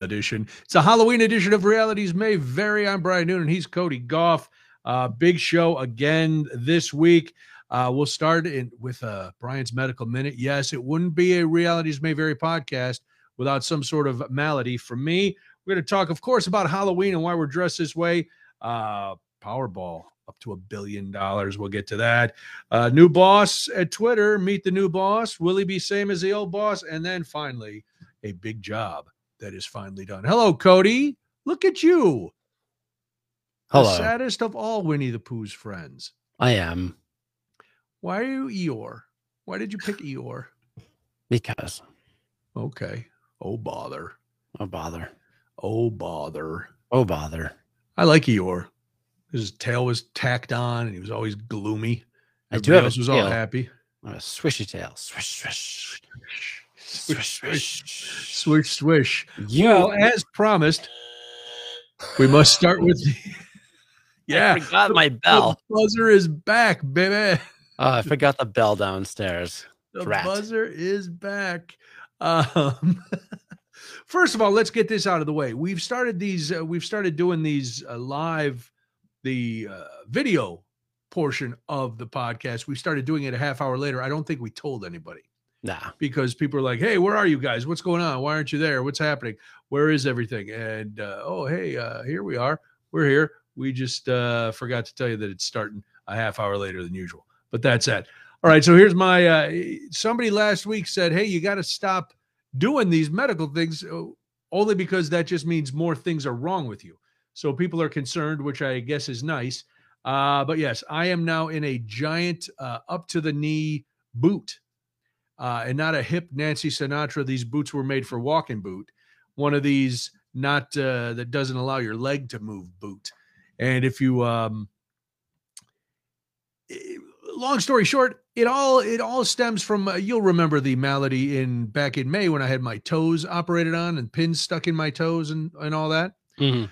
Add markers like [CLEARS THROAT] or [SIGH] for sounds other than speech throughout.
edition. It's a Halloween edition of Realities May Vary. I'm Brian Noonan. He's Cody Goff. Uh, big show again this week. Uh, we'll start in with uh, Brian's medical minute. Yes, it wouldn't be a Realities May Vary podcast without some sort of malady from me. We're going to talk, of course, about Halloween and why we're dressed this way. Uh, Powerball up to a billion dollars. We'll get to that. Uh, new boss at Twitter. Meet the new boss. Will he be same as the old boss? And then finally, a big job that is finally done. Hello, Cody. Look at you. Hello. The saddest of all Winnie the Pooh's friends. I am. Why are you Eeyore? Why did you pick Eeyore? Because. Okay. Oh, bother. Oh, bother. Oh, bother. Oh, bother. I like Eeyore. His tail was tacked on and he was always gloomy. I do have else was all happy. A swishy tail. Swish, swish. Swish, Swish, swish, swish, swish. You. Well, as promised, we must start with the. [LAUGHS] Yeah, I forgot my bell. The buzzer is back, baby. Oh, I forgot the bell downstairs. [LAUGHS] The Drat. buzzer is back. Um, [LAUGHS] first of all, let's get this out of the way. We've started these. Uh, we've started doing these uh, live, the uh, video portion of the podcast. We started doing it a half hour later. I don't think we told anybody Nah. because people are like, "Hey, where are you guys? What's going on? Why aren't you there? What's happening? Where is everything?" And uh, oh, hey, uh, here we are. We're here. We just uh, forgot to tell you that it's starting a half hour later than usual. But that's it. All right. So here's my. Uh, somebody last week said, "Hey, you got to stop doing these medical things, uh, only because that just means more things are wrong with you." So people are concerned, which I guess is nice. Uh, but yes, I am now in a giant uh, up to the knee boot uh, and not a hip Nancy Sinatra. These boots were made for walking boot. One of these not uh, that doesn't allow your leg to move boot. And if you, um, eh, long story short, it all it all stems from uh, you'll remember the malady in back in May when I had my toes operated on and pins stuck in my toes and and all that. Mhm.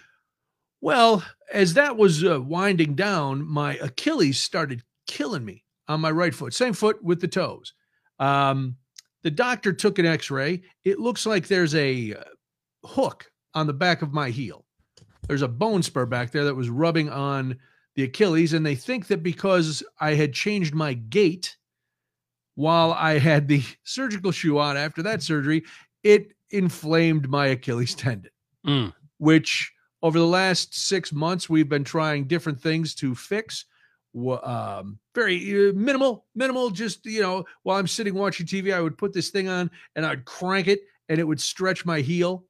Well, as that was uh, winding down, my Achilles started killing me on my right foot, same foot with the toes. Um, the doctor took an x ray. It looks like there's a uh, hook on the back of my heel. There's a bone spur back there that was rubbing on the Achilles. And they think that because I had changed my gait while I had the [LAUGHS] surgical shoe on after that surgery, it inflamed my Achilles tendon Mm. which over the last six months we've been trying different things to fix. Um, very uh, minimal, minimal. Just you know, while I'm sitting watching TV, I would put this thing on and I'd crank it, and it would stretch my heel,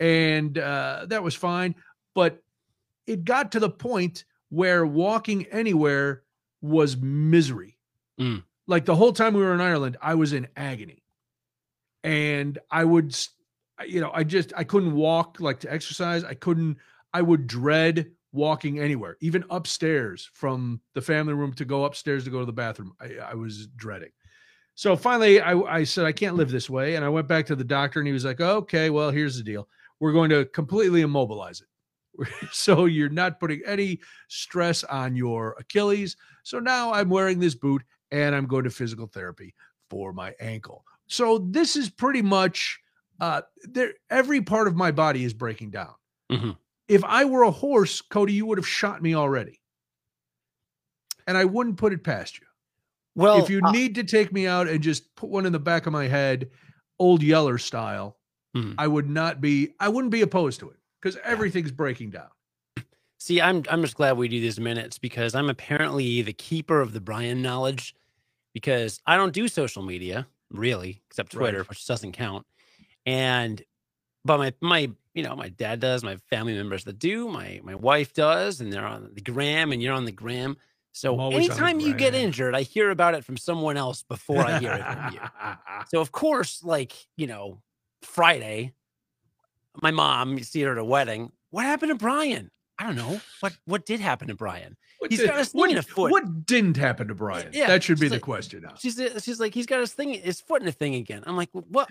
and uh, that was fine. But it got to the point where walking anywhere was misery. Mm. Like the whole time we were in Ireland, I was in agony, and I would you know, I just I couldn't walk like to exercise. I couldn't. I would dread walking anywhere, even upstairs from the family room to go upstairs to go to the bathroom. I, I was dreading. So finally, I, I said I can't live this way, and I went back to the doctor, and he was like, "Okay, well, here's the deal. We're going to completely immobilize it, [LAUGHS] so you're not putting any stress on your Achilles. So now I'm wearing this boot, and I'm going to physical therapy for my ankle. So this is pretty much." uh there every part of my body is breaking down Mhm. If i were a horse cody you would have shot me already and i wouldn't put it past you Well, if you uh, need to take me out and just put one in the back of my head old yeller style Mhm. i would not be i wouldn't be opposed to it because everything's breaking down [CLEARS THROAT] see, I'm I'm just glad we do these minutes because I'm apparently the keeper of the Brian knowledge because I don't do social media really, except Right. Twitter, which doesn't count. And but my my you know my dad does, my family members that do, my my wife does, and they're on the gram, and you're on the gram. So anytime you get injured, I hear about it from someone else before I hear it from you. [LAUGHS] So of course, like you know, Friday, my mom, you see her at a wedding. What happened to Brian? I don't know. What what did happen to Brian? What He's did- got his thing what, in a foot. what didn't happen to brian Yeah, that should be she's the question now She's she's like he's got his thing, his foot in a thing again. I'm like, what?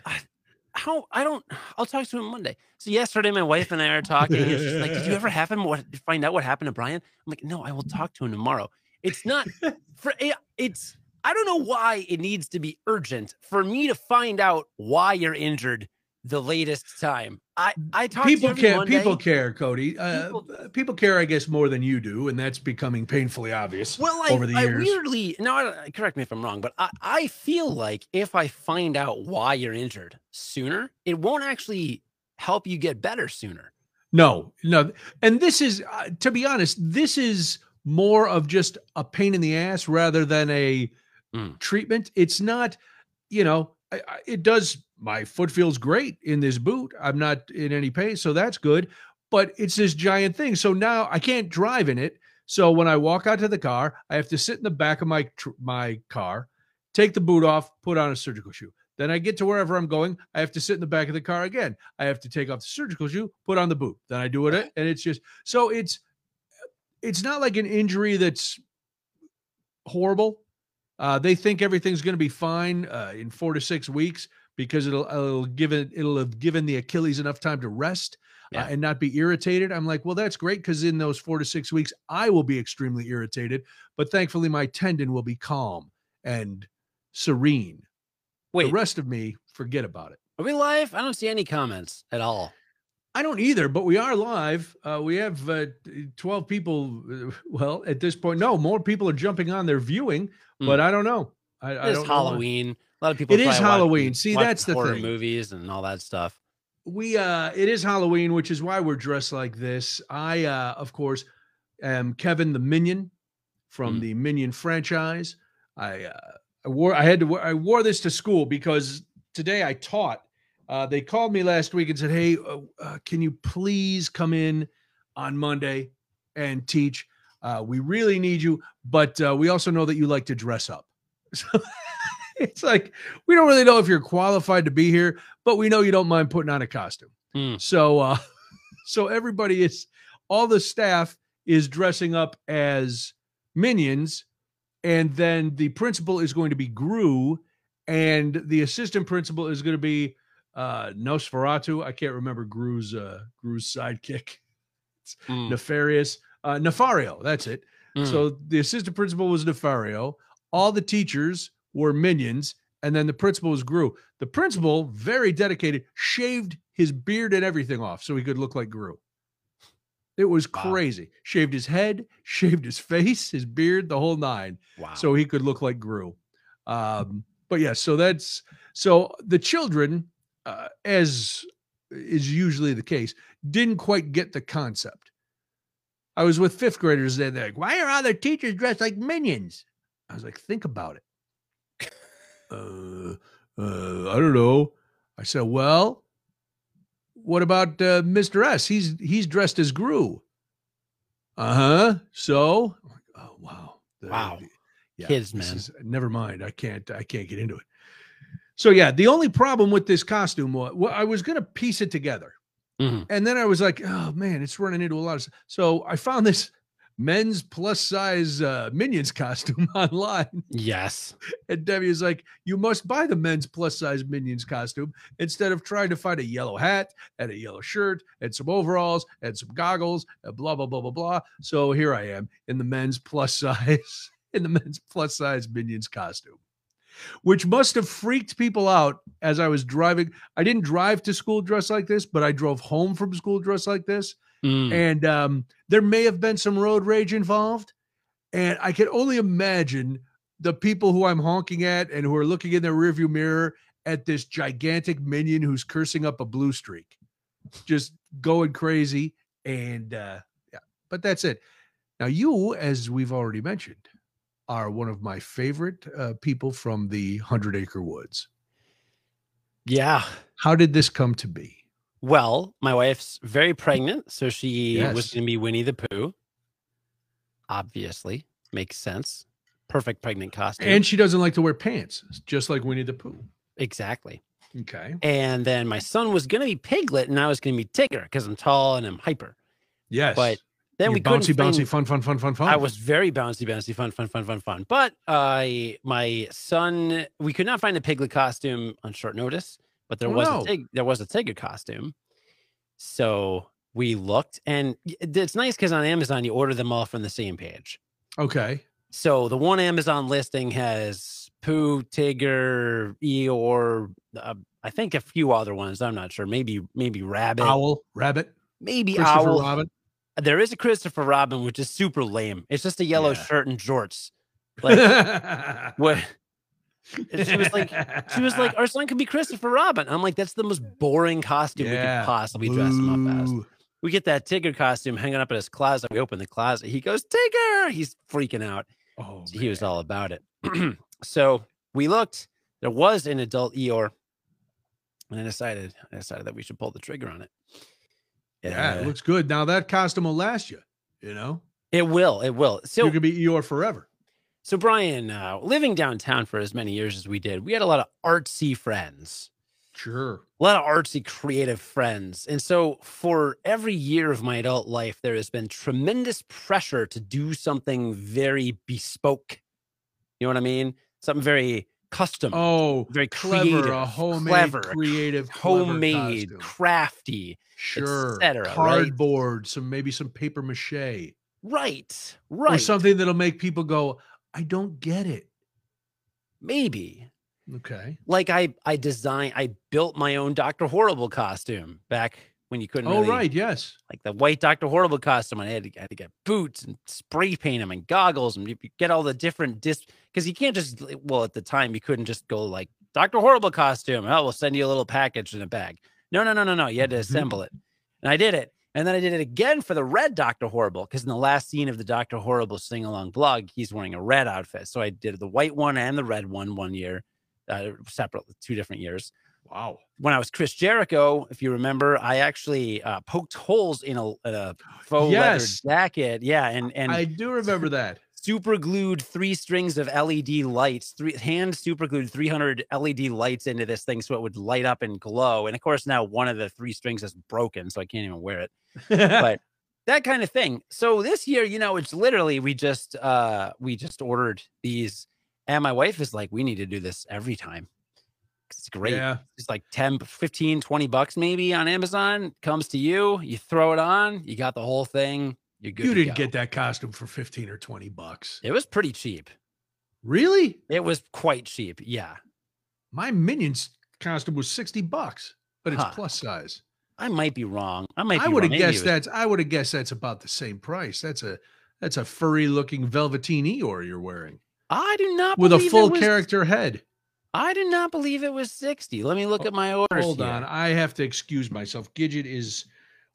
How? I don't. I'll talk to him Monday. So yesterday, my wife and I are talking. And she's like, did you ever [LAUGHS] happen? What find out what happened to Brian? I'm like, no, I will talk to him tomorrow. It's not for it- it's. I don't know why it needs to be urgent for me to find out why you're injured the latest time. I I talk to people care. Monday. People care, Cody. Uh, People- people, care, I guess, more than you do, and that's becoming painfully obvious. Well, I, over the I years. weirdly no, I, correct me if I'm wrong, but I, I feel like if I find out why you're injured sooner, it won't actually help you get better sooner. No, no, and this is, uh, to be honest, this is more of just a pain in the ass rather than a Mm. treatment. It's not, you know, I, I, it does. My foot feels great in this boot. I'm not in any pain, so that's good. But it's this giant thing. So now I can't drive in it. So when I walk out to the car, I have to sit in the back of my tr- my car, take the boot off, put on a surgical shoe. Then I get to wherever I'm going. I have to sit in the back of the car again. I have to take off the surgical shoe, put on the boot. Then I do it, and it's just so it's it's not like an injury that's horrible. Uh, they think everything's going to be fine uh, in four to six weeks because it'll it'll give it it'll have given the Achilles enough time to rest uh, and not be irritated. I'm like, well, that's great because in those four to six weeks, I will be extremely irritated, but thankfully my tendon will be calm and serene. Wait, The rest of me, forget about it. are we live? I don't see any comments at all. I don't either, but we are live. Uh, we have uh, 12 people. uh, Well, at this point, no, more people are jumping on. They're viewing, but I don't know. I, I It's know. Halloween. A lot of people. It is probably watch- Halloween. See, watch that's the horror thing. movies and all that stuff. we uh it is halloween which is why we're dressed like this i uh of course am kevin the minion from Mm. the minion franchise i uh i wore i had to wear i wore this to school because today i taught uh they called me last week and said hey uh, uh, can you please come in on monday and teach uh we really need you but uh, we also know that you like to dress up [LAUGHS] so it's like we don't really know if you're qualified to be here but we know you don't mind putting on a costume. Hmm. So uh [LAUGHS] so everybody is all the staff is dressing up as minions and then the principal is going to be Gru and the assistant principal is going to be uh Nosferatu. I can't remember Gru's uh Gru's sidekick. Mm, Nefarious. Uh Nefario, that's it. mm. So the assistant principal was Nefario. All the teachers were minions, and then the principal was Gru. The principal, very dedicated, shaved his beard and everything off so he could look like Gru. It was Wow. crazy. Shaved his head, [LAUGHS] shaved his face, his beard, the whole nine, wow. so he could look like Gru. Um, but yeah, so that's so the children, uh, as is usually the case, didn't quite get the concept. I was with fifth graders and they're like, why are all their teachers dressed like minions? I was like, think about it. Uh, uh, I don't know. I said, well, what about uh, Mr. S? He's he's dressed as Gru. Uh huh. So, oh wow, The- Wow. yeah, Kids, man. is- never mind. I can't. I can't get into it. So yeah, the only problem with this costume was well, I was gonna piece it together, Mhm. and then I was like, oh man, it's running into a lot of. So I found this men's plus size uh, minions costume [LAUGHS] online, Yes. and Debbie is like, you must buy the men's plus size minions costume instead of trying to find a yellow hat and a yellow shirt and some overalls and some goggles and blah blah blah blah blah. So here I am in the men's plus [LAUGHS] size in the men's plus size minions costume. Which must have freaked people out as I was driving. I didn't drive to school dressed like this, but I drove home from school dressed like this Mm. and um, there may have been some road rage involved. And I can only imagine the people who I'm honking at and who are looking in their rearview mirror at this gigantic minion who's cursing up a blue streak, just going crazy. And uh, yeah, but that's it. Now, you, as we've already mentioned, are one of my favorite uh, people from the Hundred Acre Woods. Yeah. How did this come to be? Well, my wife's very pregnant, so she was going to be Winnie the Pooh. Obviously, makes sense. Perfect pregnant costume. And she doesn't like to wear pants, just like Winnie the Pooh. exactly. Okay. And then my son was going to be Piglet, and I was going to be Tigger because I'm tall and I'm hyper. Yes. But then You're we couldn't bouncy, find- bouncy, fun, fun, fun, fun, fun. I was very bouncy, bouncy, fun, fun, fun, fun, fun. But I, my son, we could not find a piglet costume on short notice, but there Oh, was no. a tig, there was a tiger costume. So we looked, and it's nice because on Amazon you order them all from the same page. okay. So the one Amazon listing has Pooh, Tigger, Eeyore, uh, I think a few other ones. I'm not sure. Maybe maybe Rabbit, Owl, rabbit, maybe Christopher Owl. Robin. There is a Christopher Robin, which is super lame. It's just a yellow Yeah. shirt and jorts. [LAUGHS] Like what? And she was like, she was like, [LAUGHS] our son could be Christopher Robin. I'm like, that's the most boring costume we could possibly dress him up as. We get that Tigger costume hanging up in his closet. We open the closet. He goes, Tigger. He's freaking out. Oh, So he was all about it. [CLEARS THROAT] so we looked. There was an adult Eeyore, and I decided I decided that we should pull the trigger on it. yeah, it Uh, looks good. Now that costume will last you. You know, it will. It will. So you could be Eeyore forever. So, Brian, uh, living downtown for as many years as we did, we had a lot of artsy friends, Sure. a lot of artsy, creative friends. And so, for every year of my adult life, there has been tremendous pressure to do something very bespoke. You know what I mean? Something very custom, Oh, very clever, creative, a homemade, clever, creative, homemade, costume. crafty. sure, cetera, right? cardboard, some maybe some paper mache, Right, right. or something that'll make people go, "I don't get it." Maybe. Okay. Like I, I designed, I built my own Doctor Horrible costume back when you couldn't. Oh, really, right. Yes. like the white Doctor Horrible costume. I had to, I had to get boots and spray paint them and goggles and you you get all the different dis because you can't just well at the time you couldn't just go like Doctor Horrible costume. Oh, we'll send you a little package in a bag. No, no, no, no, no. You had to Mhm. assemble it, and I did it. And then I did it again for the red Doctor Horrible because in the last scene of the Doctor Horrible sing along blog, he's wearing a red outfit. So I did the white one and the red one one year, uh, separate, two different years Wow. when I was Chris Jericho, if you remember, I actually uh, poked holes in a, a faux Yes. leather jacket. Yeah, and and I do remember that. Super glued three strings of LED lights, three hand super glued 300 LED lights into this thing so it would light up and glow. And of course, now one of the three strings is broken, so I can't even wear it. [LAUGHS] But that kind of thing. So this year, you know, it's literally we just uh we just ordered these, and my wife is like, we need to do this every time. It's great Yeah. it's like 10 15 20 bucks maybe on amazon comes to you you throw it on you got the whole thing You didn't go. get that costume for 15 or 20 bucks. it was pretty cheap Really? it was quite cheap yeah My Minions costume was 60 bucks, but it's Huh. plus size. i might be wrong i might I would have wrong. Maybe it guessed that's I would have guessed that's about the same price. That's a that's a furry looking velveteen Eeyore you're wearing i do not with a full was- character head. i do not believe it was 60 let me look at my orders Hold here. on, I have to excuse myself. Gidget is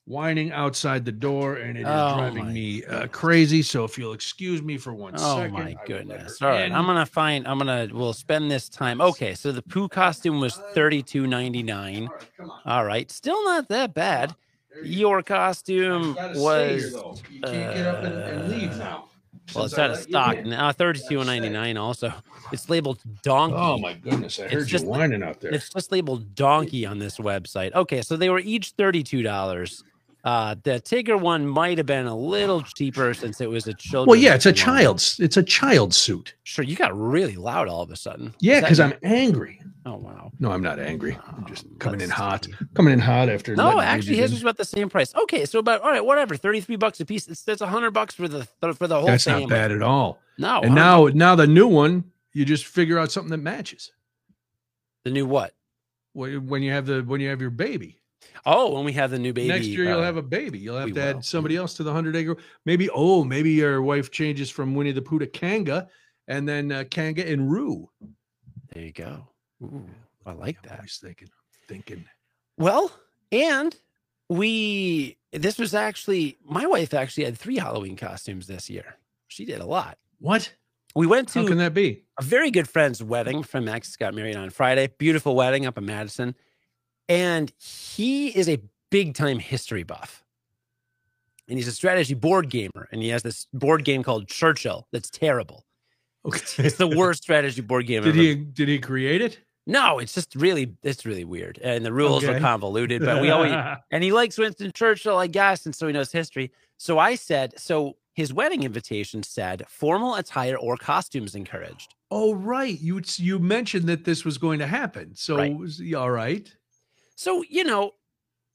whining outside the door, and it is Oh driving me uh, crazy. So if you'll excuse me for one Oh second, my goodness! All right, in. I'm gonna find. I'm gonna. We'll spend this time. Okay, so the poo costume was thirty two ninety nine. All right, come on. All right, still not that bad. You Your costume stay was here, though. You can't get up and, and leave uh, now. Well, it's out of stock now. Thirty-two and Gotta ninety-nine. Also, it's labeled donkey. Oh my goodness! I It's heard just you whining out there. It's just labeled donkey on this website. Okay, so they were each thirty-two dollars. Uh, the Tigger one might have been a little cheaper since it was a child. Well, yeah, it's a child's. It's a child suit. Sure, you got really loud all of a sudden. Yeah, because? I'm angry. Oh wow. No, I'm not angry. I'm just Um, coming in hot. see. Coming in hot after. No, actually, his was about the same price. Okay, so about all right, whatever, thirty-three bucks a piece. It's that's a hundred bucks for the for the whole thing. That's family. not bad at all. No, and 100 now, now the new one, you just figure out something that matches. the new what? When you have the when you have your baby. Oh, when we have the new baby. Next year you'll uh, have a baby. You'll have to add somebody else to the hundred acre. Maybe oh, maybe your wife changes from Winnie the Pooh to Kanga, and then uh, Kanga and Roo. There you go. Ooh, I like that. I was thinking, thinking. Well, and we this was actually my wife actually had three Halloween costumes this year. She did a lot. What? We went to, How can that be? a very good friend's wedding. Friend Max got married on Friday. Beautiful wedding up in Madison. And he is a big time history buff. And he's a strategy board gamer. And he has this board game called Churchill that's terrible. Okay. [LAUGHS] It's the worst strategy board game did ever. he did he create it? No, it's just really, it's really weird. And the rules are convoluted, but we always, [LAUGHS] and he likes Winston Churchill, I guess, and so he knows history. So I said, so his wedding invitation said formal attire or costumes encouraged. Oh right, you you mentioned that this was going to happen. So Right. was all right? So you know,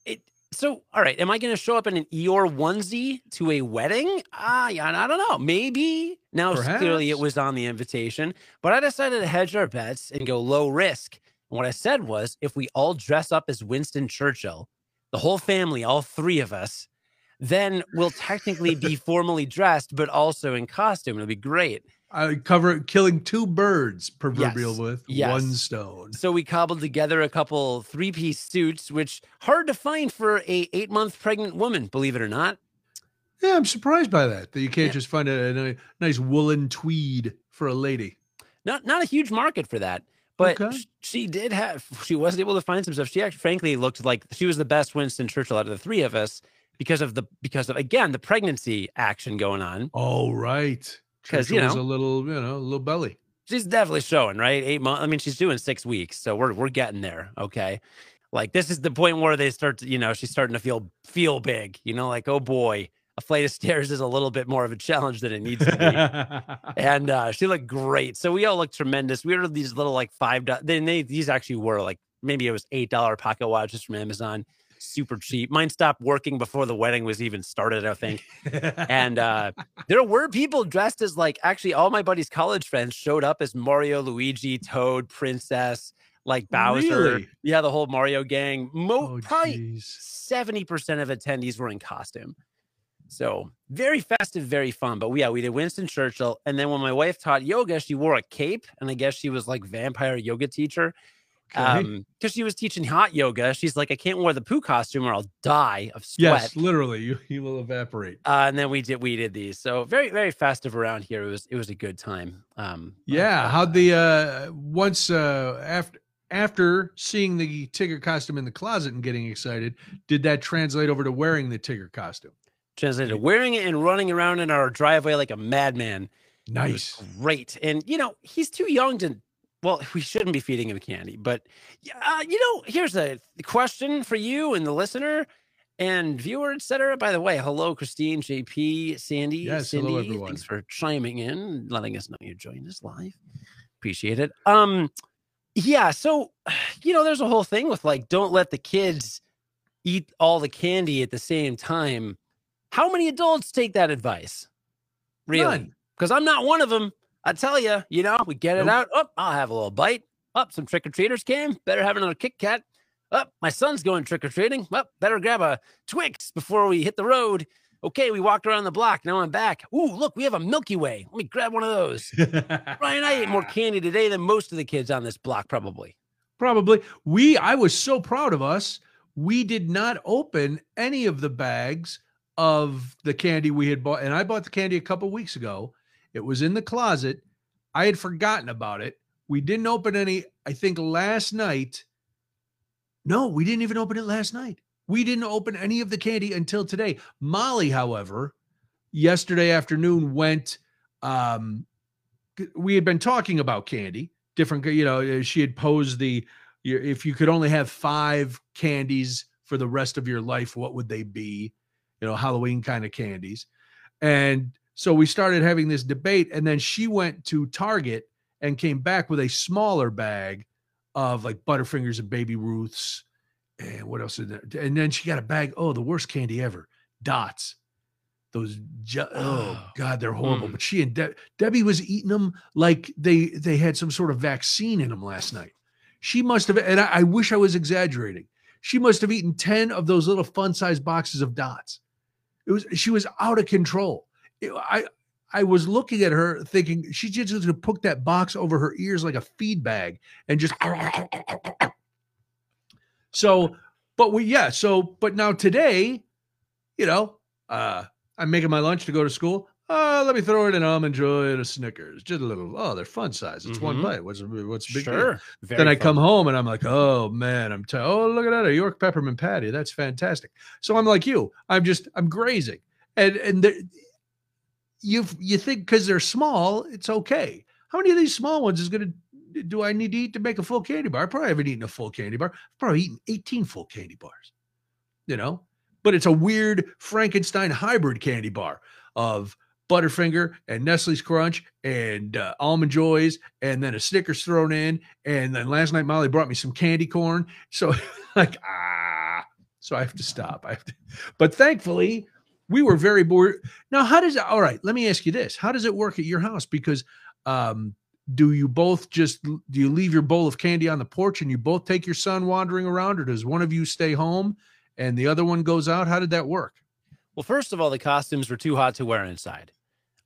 it So, all right, am I going to show up in an Eeyore onesie to a wedding? Ah, yeah, I don't know. Maybe. Now, clearly, it was on the invitation, but I decided to hedge our bets and go low risk. And what I said was, if we all dress up as Winston Churchill, the whole family, all three of us, then we'll technically be [LAUGHS] formally dressed, but also in costume. It'll be great. I cover killing two birds, proverbial Yes. with Yes. one stone. So we cobbled together a couple three-piece suits, which hard to find for a eight-month pregnant woman, believe it or not. Yeah, I'm surprised by that. That you can't Yeah. just find a, a nice woolen tweed for a lady. not not a huge market for that but Okay. she did have she was able to find some stuff she actually frankly looked like she was the best winston churchill out of the three of us because of the because of again the pregnancy action going on Oh, right. 'Cause, you know- a little, you know, a little belly. she's definitely showing right eight months i mean she's doing six weeks so we're we're getting there okay like this is the point where they start to you know she's starting to feel feel big you know like oh boy a flight of stairs is a little bit more of a challenge than it needs to be [LAUGHS] and uh, she looked great. So we all looked tremendous. We ordered these little like five. Then they these actually were like maybe it was eight dollar pocket watches from Amazon, super cheap. Mine stopped working before the wedding was even started, I think. [LAUGHS] And uh, there were people dressed as like actually all my buddies' college friends showed up as Mario, Luigi, Toad, Princess, like Bowser. Really? Yeah, the whole Mario gang. Mo- oh, probably seventy percent of attendees were in costume. So very festive, very fun. But yeah, we did Winston Churchill. And then when my wife taught yoga, she wore a cape. And I guess she was like vampire yoga teacher. Okay. Um, because she was teaching hot yoga. She's like, I can't wear the poo costume or I'll die of sweat. yes, literally, you, you will evaporate. Uh, and then we did we did these. So very, very festive around here. It was it was a good time. Um Yeah. uh, How'd the uh once uh after after seeing the Tigger costume in the closet and getting excited, did that translate over to wearing the Tigger costume? translated wearing it and running around in our driveway like a madman. Nice. great. And you know, he's too young to. Well, we shouldn't be feeding him candy, but yeah, uh, you know, here's a question for you and the listener and viewer, etc. By the way, hello, Christine, JP, Sandy, Yes, Cindy. hello, everyone. Thanks for chiming in, letting us know you joined us live. Appreciate it. Um, yeah. So, [SIGHS] you know, there's a whole thing with like, don't let the kids eat all the candy at the same time. How many adults take that advice? Really? Because I'm not one of them. I tell you, you know, we get it Nope. out. Up, I'll have a little bite. Up, some trick or treaters came. Better have another Kit Kat. Up, my son's going trick or treating. Up, better grab a Twix before we hit the road. Okay, we walked around the block. Now I'm back. Ooh, look, we have a Milky Way. Let me grab one of those. [LAUGHS] Ryan, I ate more candy today than most of the kids on this block, probably. Probably. We I was so proud of us. We did not open any of the bags of the candy we had bought. And I bought the candy a couple weeks ago. It was in the closet. I had forgotten about it. We didn't open any, I think last night. No, we didn't even open it last night. We didn't open any of the candy until today. Molly, however, yesterday afternoon went um we had been talking about candy different you know uh, she had posed the if you could only have five candies for the rest of your life what would they be you know halloween kind of candies and so we started having this debate and then she went to target and came back with a smaller bag of like butterfingers and baby ruths and what else is there? And then she got a bag oh the worst candy ever dots. Those ju- oh Oh. god they're horrible Mm. but she and De- debbie was eating them like they they had some sort of vaccine in them last night. She must have and i, I wish i was exaggerating. She must have eaten 10 of those little fun sized boxes of dots. It was she was out of control i i was looking at her thinking she just was going to put that box over her ears like a feed bag and just so but we yeah so but now today you know uh i'm making my lunch to go to school uh let me throw it in almond joy and a snickers just a little oh they're fun size it's one Mhm. bite what's what's big? Sure. Then I fun. come home and I'm like, oh man, I'm t- oh look at that a York peppermint patty, that's fantastic. So I'm like you, I'm just I'm grazing, and and the, you you think because they're small, it's okay. How many of these small ones is gonna do I need to eat to make a full candy bar? I probably haven't eaten a full candy bar. I've probably eaten 18 full candy bars, you know. But it's a weird Frankenstein hybrid candy bar of Butterfinger and Nestle's Crunch and uh, Almond Joys, and then a Snickers thrown in. And then last night, Molly brought me some candy corn. So, [LAUGHS] like, ah. so I have to stop. I have to, but thankfully, we were very bored. Now, how does it? All right, let me ask you this: How does it work at your house? Because um, do you both just do you leave your bowl of candy on the porch and you both take your son wandering around, or does one of you stay home and the other one goes out? How did that work? Well, first of all, the costumes were too hot to wear inside.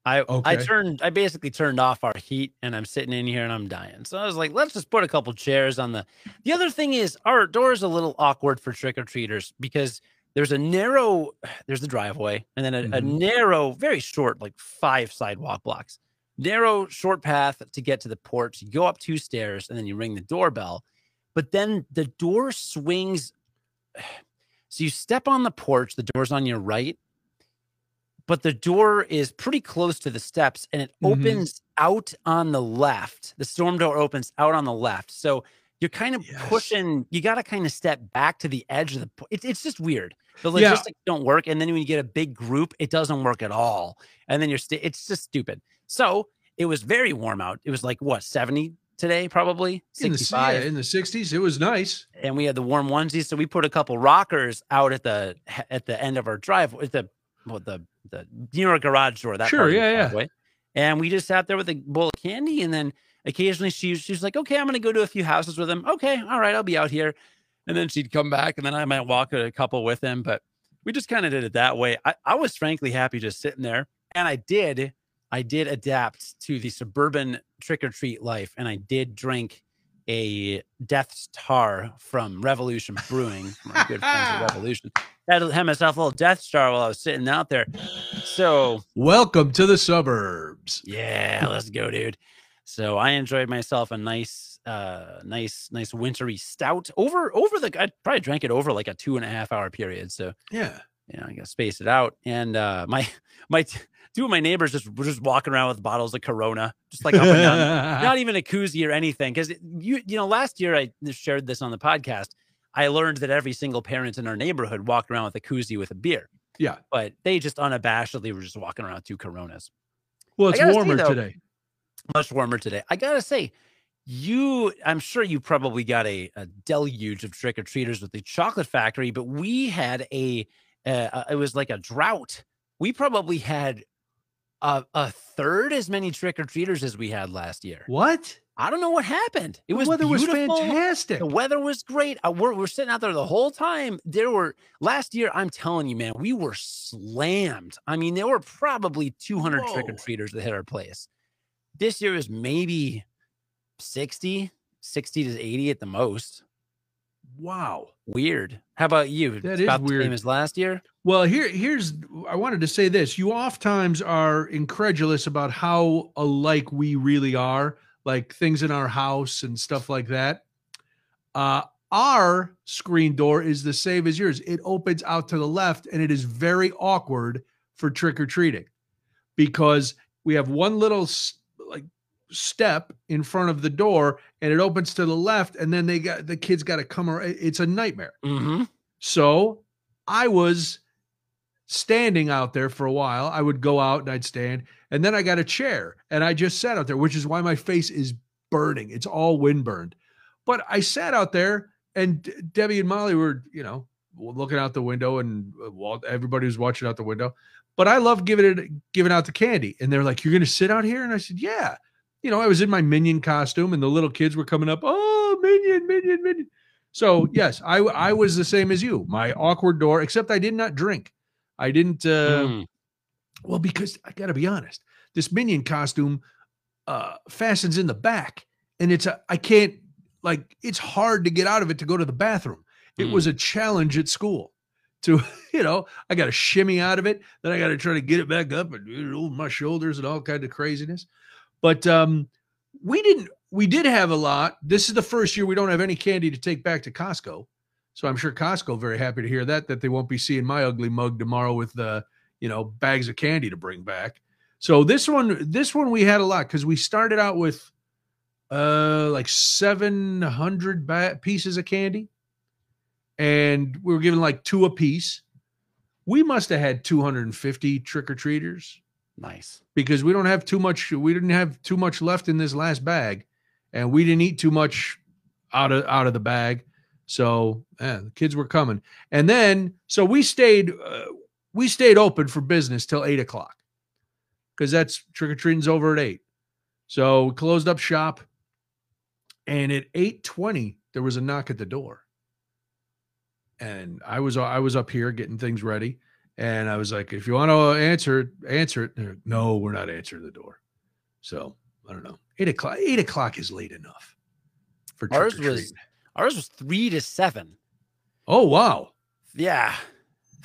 I I turned I basically turned off our heat and I'm sitting in here and I'm dying. So I was like, let's just put a couple chairs on the The other thing is our door is a little awkward for trick or treaters because there's a narrow [SIGHS] there's the driveway and then a, a Mhm. narrow, very short, like five sidewalk blocks. Narrow, short path to get to the porch. You go up two stairs and then you ring the doorbell. But then the door swings. [SIGHS] So you step on the porch, the door's on your right, but the door is pretty close to the steps and it Mhm. opens out on the left. The storm door opens out on the left. So you're kind of Yes. pushing, you got to kind of step back to the edge of the, it's, it's just weird. The Yeah. logistics don't work. And then when you get a big group, it doesn't work at all. And then you're, st- it's just stupid. So it was very warm out. It was like what, 70 today, probably In the, 65 yeah, in the 60s, it was nice. and we had the warm onesies. So we put a couple rockers out at the at the end of our drive, at the well, the the near our garage door. That Sure, yeah, yeah. And we just sat there with a bowl of candy, and then occasionally she she's like, "Okay, I'm going to go to a few houses with him. Okay, all right, I'll be out here." And then she'd come back, and then I might walk a couple with him. But we just kind of did it that way. I, I was frankly happy just sitting there, and I did. I did adapt to the suburban trick or treat life, and I did drink a Deth's Tar from Revolution Brewing, my good friends at [LAUGHS] Revolution. Had, had myself a little Deth's Tar while I was sitting out there. So Welcome to the suburbs. yeah, let's go, dude. So I enjoyed myself a nice, uh, nice, nice wintry stout over over the. I probably drank it over like a two and a half hour period. So Yeah. you know, I gotta space it out. And uh, my [LAUGHS] my two of my neighbors just were just walking around with bottles of Corona, just like up and down [LAUGHS] not even a koozie or anything. Because you you know, last year I shared this on the podcast. I learned that every single parent in our neighborhood walked around with a koozie with a beer, yeah. but they just unabashedly were just walking around with two Coronas. Well, it's warmer though, today. Much warmer today. I gotta say, you, I'm sure you probably got a, a deluge of trick or treaters with the chocolate factory, but we had a, uh, it was like a drought. We probably had a, a third as many trick or treaters as we had last year. What? I don't know what happened. It The was weather was fantastic. The weather was great. Uh, we're, we're sitting out there the whole time. There were last year. I'm telling you, man, we were slammed. I mean, there were probably 200 trick or treaters that hit our place. This year is maybe 60, 60 to 80 at the most. Wow. Weird. How about you? That It's is about the weird. same as last year. Well, here, here's. I wanted to say this. You oftentimes are incredulous about how alike we really are, like things in our house and stuff like that. Uh, our screen door is the same as yours. It opens out to the left, and it is very awkward for trick or treating because we have one little step in front of the door, and it opens to the left, and then they got the kids got to come around. It's a nightmare. Mm-hmm. So I was standing out there for a while. I would go out and I'd stand, and then I got a chair and I just sat out there, which is why my face is burning. It's all wind burned. But I sat out there, and Debbie and Molly were, you know, looking out the window, and uh, everybody was watching out the window. But I love giving it, giving out the candy, and they're like, "You're going to sit out here?" And I said, "Yeah." You know, I was in my minion costume, and the little kids were coming up. Oh, minion, minion, minion. So yes, I I was the same as you. My awkward door, except I did not drink. I didn't. Uh, Mm. Well, because I got to be honest, this minion costume uh, fastens in the back, and it's a I can't like it's hard to get out of it to go to the bathroom. It Mm. was a challenge at school. To [LAUGHS] you know, I got to shimmy out of it, then I got to try to get it back up and over my shoulders and all kind of craziness. But um, we didn't. We did have a lot. This is the first year we don't have any candy to take back to Costco. So I'm sure Costco very happy to hear that that they won't be seeing my ugly mug tomorrow with the you know bags of candy to bring back. So this one, this one we had a lot because we started out with uh like 700 ba- pieces of candy, and we were given like two a piece. We must have had 250 trick or treaters Nice. because we don't have too much we didn't have too much left in this last bag and we didn't eat too much out of out of the bag So yeah, the kids were coming, and then so we stayed uh, we stayed open for business till eight o'clock because that's trick or treating's over at eight. So we closed up shop, and at eight twenty there was a knock at the door, and I was I was up here getting things ready, and I was like, if you want to answer it, answer it. Like, no, we're not answering the door. So I don't know. Eight o'clock. Eight o'clock is late enough for ours was ours was three to seven. Oh wow. Yeah,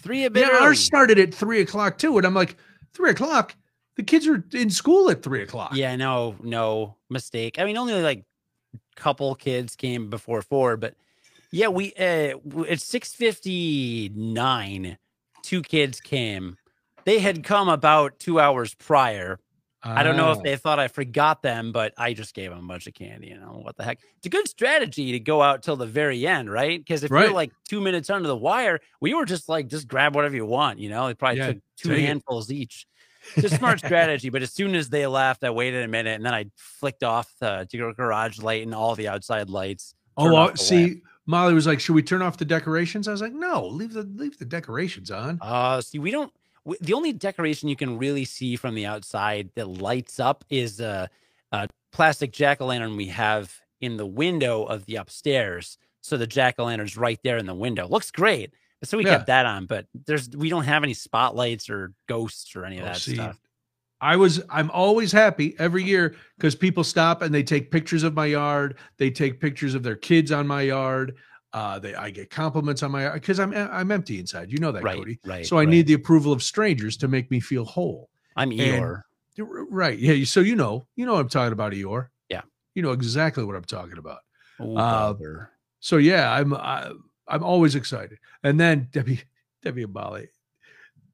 three a bit. Yeah, ours started at three o'clock too, and I'm like, three o'clock. The kids are in school at three o'clock. Yeah, no, no mistake. I mean, only like a couple kids came before four, but yeah, we uh at six fifty nine two kids came. They had come about two hours prior. I don't know if Oh. they thought I forgot them, but I just gave them a bunch of candy. You know what the heck? It's a good strategy to go out till the very end, right? Because if Right. you're like two minutes under the wire, we were just like, just grab whatever you want. You know, they probably Yeah, took two take it. handfuls each. It's a smart [LAUGHS] strategy. But as soon as they left, I waited a minute and then I flicked off the garage light and all the outside lights. Oh, uh, lamp. Molly was like, "Should we turn off the decorations?" I was like, "No, leave the leave the decorations on." Uh, see, we don't. w the only decoration you can really see from the outside that lights up is a, a plastic jack o' lantern we have in the window of the upstairs. So the jack o' lantern's right there in the window. Looks great. So we Yeah. kept that on, but there's we don't have any spotlights or ghosts or any of Oh, that see, stuff. I was I'm always happy every year because people stop and they take pictures of my yard. They take pictures of their kids on my yard. Uh, they I get compliments on my yard because I'm I'm empty inside. You know that, Right, Cody. right. So I right. need the approval of strangers to make me feel whole. I'm Eeyore. You're Right? Yeah. So you know you know what I'm talking about, Eeyore. Yeah. You know exactly what I'm talking about. Oh, uh. So yeah, I'm I, I'm always excited. And then Debbie Debbie and Molly,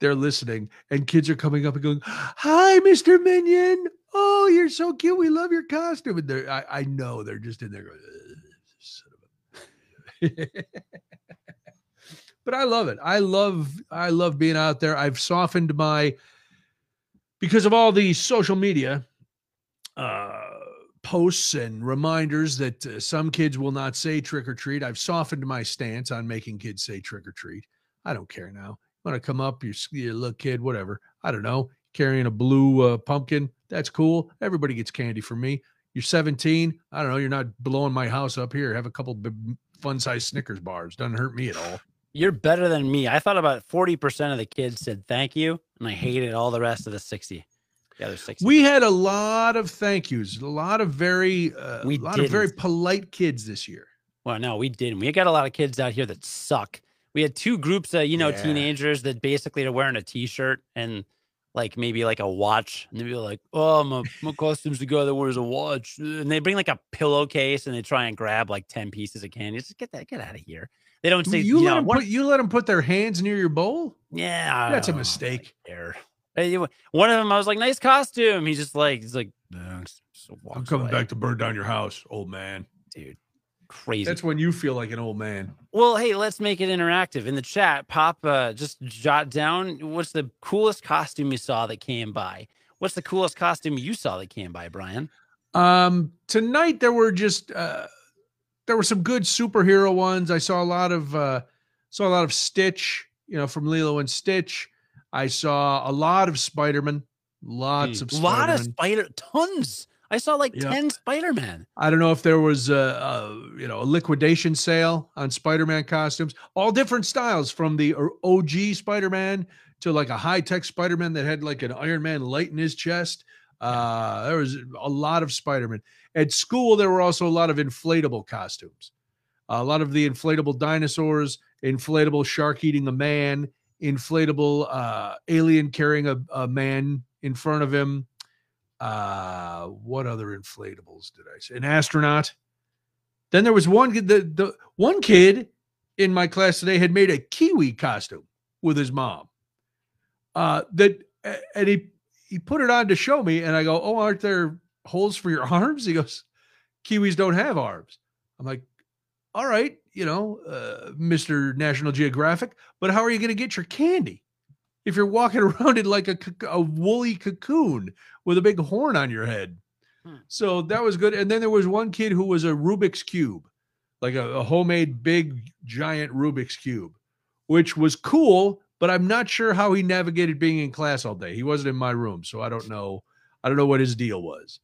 they're listening, and kids are coming up and going, "Hi, Mr. Minion. Oh, you're so cute. We love your costume." And they're I, I know they're just in there going, son of a-" [LAUGHS] but I love it. I love I love being out there. I've softened my because of all the social media uh posts and reminders that uh, some kids will not say trick or treat. I've softened my stance on making kids say trick or treat. I don't care now. Want to come up, you're, you're a little kid, whatever. I don't know. Carrying a blue uh, pumpkin, that's cool. Everybody gets candy from me. You're 17. I don't know. You're not blowing my house up here. Have a couple fun sized Snickers bars. Doesn't hurt me at all. You're better than me. I thought about 40% of the kids said thank you, and I hated all the rest of the 60. The other 60. We had a lot of thank yous, a lot of very, uh, We a lot of very polite kids this year. Well, no, we didn't. We got a lot of kids out here that suck. We had two groups of, you know, Yeah. teenagers that basically are wearing a t-shirt and like maybe like a watch. And they'd be like, oh, my, my costume's the guy that wears a watch. And they bring like a pillowcase and they try and grab like 10 pieces of candy. Just get that, get out of here. They don't say, you you let know, them put you let them put their hands near your bowl. yeah. That's a mistake. you- One of them, I was like, nice costume. He's just like, he's like, I'm coming away. back to burn down your house, old man. dude. Crazy. That's when you feel like an old man. Well, hey, let's make it interactive. In the chat, pop uh just jot down what's the coolest costume you saw that came by. What's the coolest costume you saw that came by, Brian? Um, tonight there were just uh, there were some good superhero ones. I saw a lot of uh, saw a lot of Stitch, you know, from Lilo and Stitch. I saw a lot of Spider-Man, lots of A lot of spider tons. I saw like Yeah. 10 Spider-Man. I don't know if there was a, a you know a liquidation sale on Spider-Man costumes, all different styles from the OG Spider-Man to like a high-tech Spider-Man that had like an Iron Man light in his chest. Uh, there was a lot of Spider-Man. At school, there were also a lot of inflatable costumes. A lot of the inflatable dinosaurs, inflatable shark eating a man, inflatable uh, alien carrying a, a man in front of him. Uh, what other inflatables did I say? An astronaut. Then there was one the, the one kid in my class today had made a kiwi costume with his mom. Uh, that and he he put it on to show me, and I go, "Oh, aren't there holes for your [LAUGHS] arms?" He goes, "Kiwis don't have arms." I'm like, "All right, you know, uh, Mister National Geographic, but how are you going to get your candy if you're walking [LAUGHS] around in like a, a woolly cocoon with a big horn on your head?" Hmm. So that was good. And then there was one kid who was a Rubik's cube, like a, a homemade big giant Rubik's cube, which was cool. But I'm not sure how he navigated being in class all day. He wasn't in my room, so I don't know. I don't know what his deal was.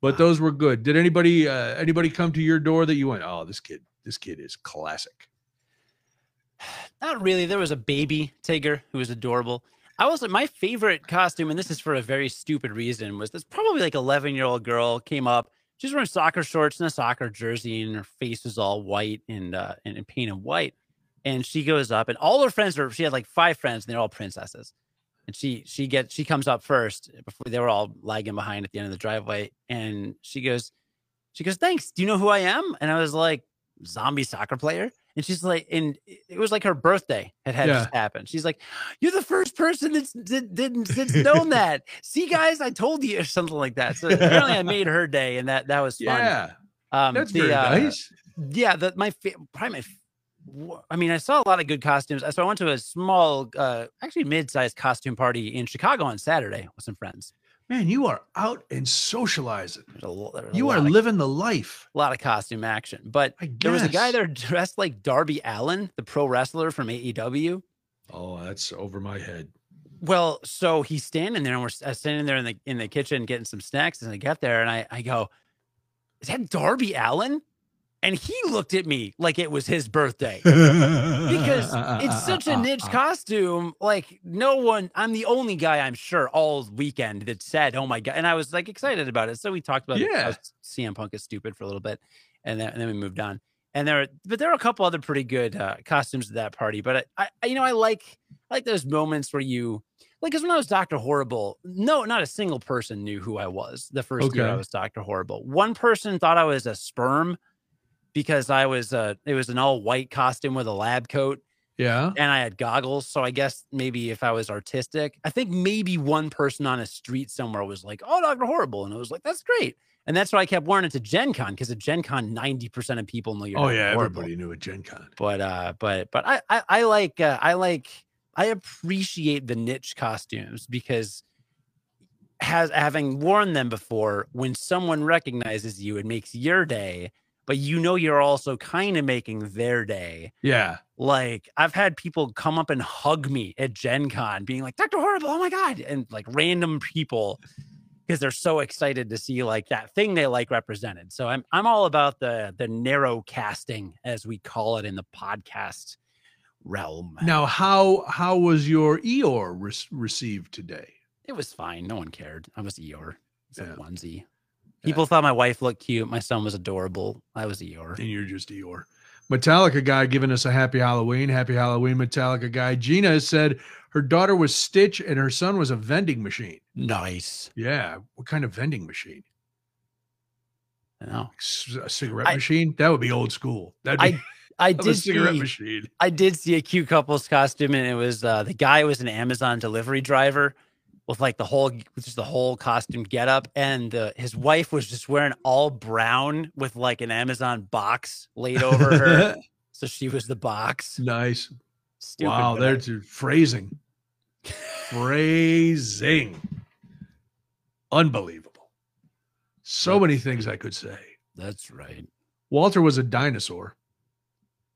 But those were good. Did anybody uh, anybody come to your door that you went, oh, this kid, this kid is classic. Not really. There was a baby Tigger who was adorable. I was my favorite costume, and this is for a very stupid reason, was this probably like 11 year old girl came up. She's wearing soccer shorts and a soccer jersey, and her face was all white and uh and, and painted white. And she goes up, and all her friends were. She had like five friends, and they're all princesses. And she she gets she comes up first before they were all lagging behind at the end of the driveway, and she goes, she goes, "Thanks. Do you know who I am?" And I was like, "Zombie soccer player." And she's like, and it was like her birthday had had Yeah. just happened. She's like, "You're the first person that's that didn't that's known [LAUGHS] that." See, guys, I told you, [LAUGHS] or something like that. So apparently, I made her day, and that that was fun. Yeah, um, that's the, very uh, nice. yeah, the my probably my. I mean, I saw a lot of good costumes. So I went to a small, uh, actually mid-sized costume party in Chicago on Saturday with some friends. Man, you are out and socializing. There's a, lo- there a You are of, living the life. a lot of costume action, but there was a guy there dressed like Darby Allin, the pro wrestler from AEW. Oh, that's over my head. Well, so he's standing there, and we're uh, standing there in the in the kitchen getting some snacks, and I get there, and I I go, "Is that Darby Allin?" And he looked at me like it was his birthday. [LAUGHS] because it's such a niche costume. Like no one, I'm the only guy I'm sure all weekend that said, "Oh my god!" And I was like excited about it. So we talked about it, Yeah. how CM Punk is stupid for a little bit, and then and then we moved on. And there, but there are a couple other pretty good uh, costumes at that party. But I, I, you know, I like I like those moments where you like because when I was Doctor Horrible, no, not a single person knew who I was the first year I was Doctor Horrible. One person thought I was a sperm because I was uh it was an all white costume with a lab coat Yeah. and I had goggles. So I guess maybe if I was artistic, I think maybe one person on a street somewhere was like, "Oh, Doctor Horrible," and I was like, "That's great." And that's why I kept wearing it to Gen Con because at Gen Con, ninety percent of people know you're. Oh Dr. yeah, Horrible. everybody knew at Gen Con. But uh, but but I I, I like uh, I like I appreciate the niche costumes because has having worn them before when someone recognizes you it makes your day but you know you're also kind of making their day Yeah. like I've had people come up and hug me at Gen Con being like, Dr. Horrible, oh my God. And like random people because they're so excited to see like that thing they like represented. So I'm I'm all about the the narrow casting, as we call it in the podcast realm. Now, how how was your Eeyore re- received today? It was fine. No one cared. I was Eeyore. It's Yeah. a onesie. People thought my wife looked cute. My son was adorable. I was Eeyore. And you're just Eeyore. Metallica guy giving us a happy Halloween. Happy Halloween, Metallica guy. Gina said her daughter was Stitch and her son was a vending machine. Nice. Yeah. What kind of vending machine? I know. S- A cigarette I- machine? That would be old school. That'd be I [LAUGHS] a did cigarette see, machine. I did see a cute couple's costume, and it was uh, the guy was an Amazon delivery driver with like the whole just the whole costume getup, and his wife was just wearing all brown with like an Amazon box laid over her, [LAUGHS] so she was the box. nice. Stupid, wow, there's phrasing. Phrasing. Unbelievable. So many things I could say. that's right. Walter was a dinosaur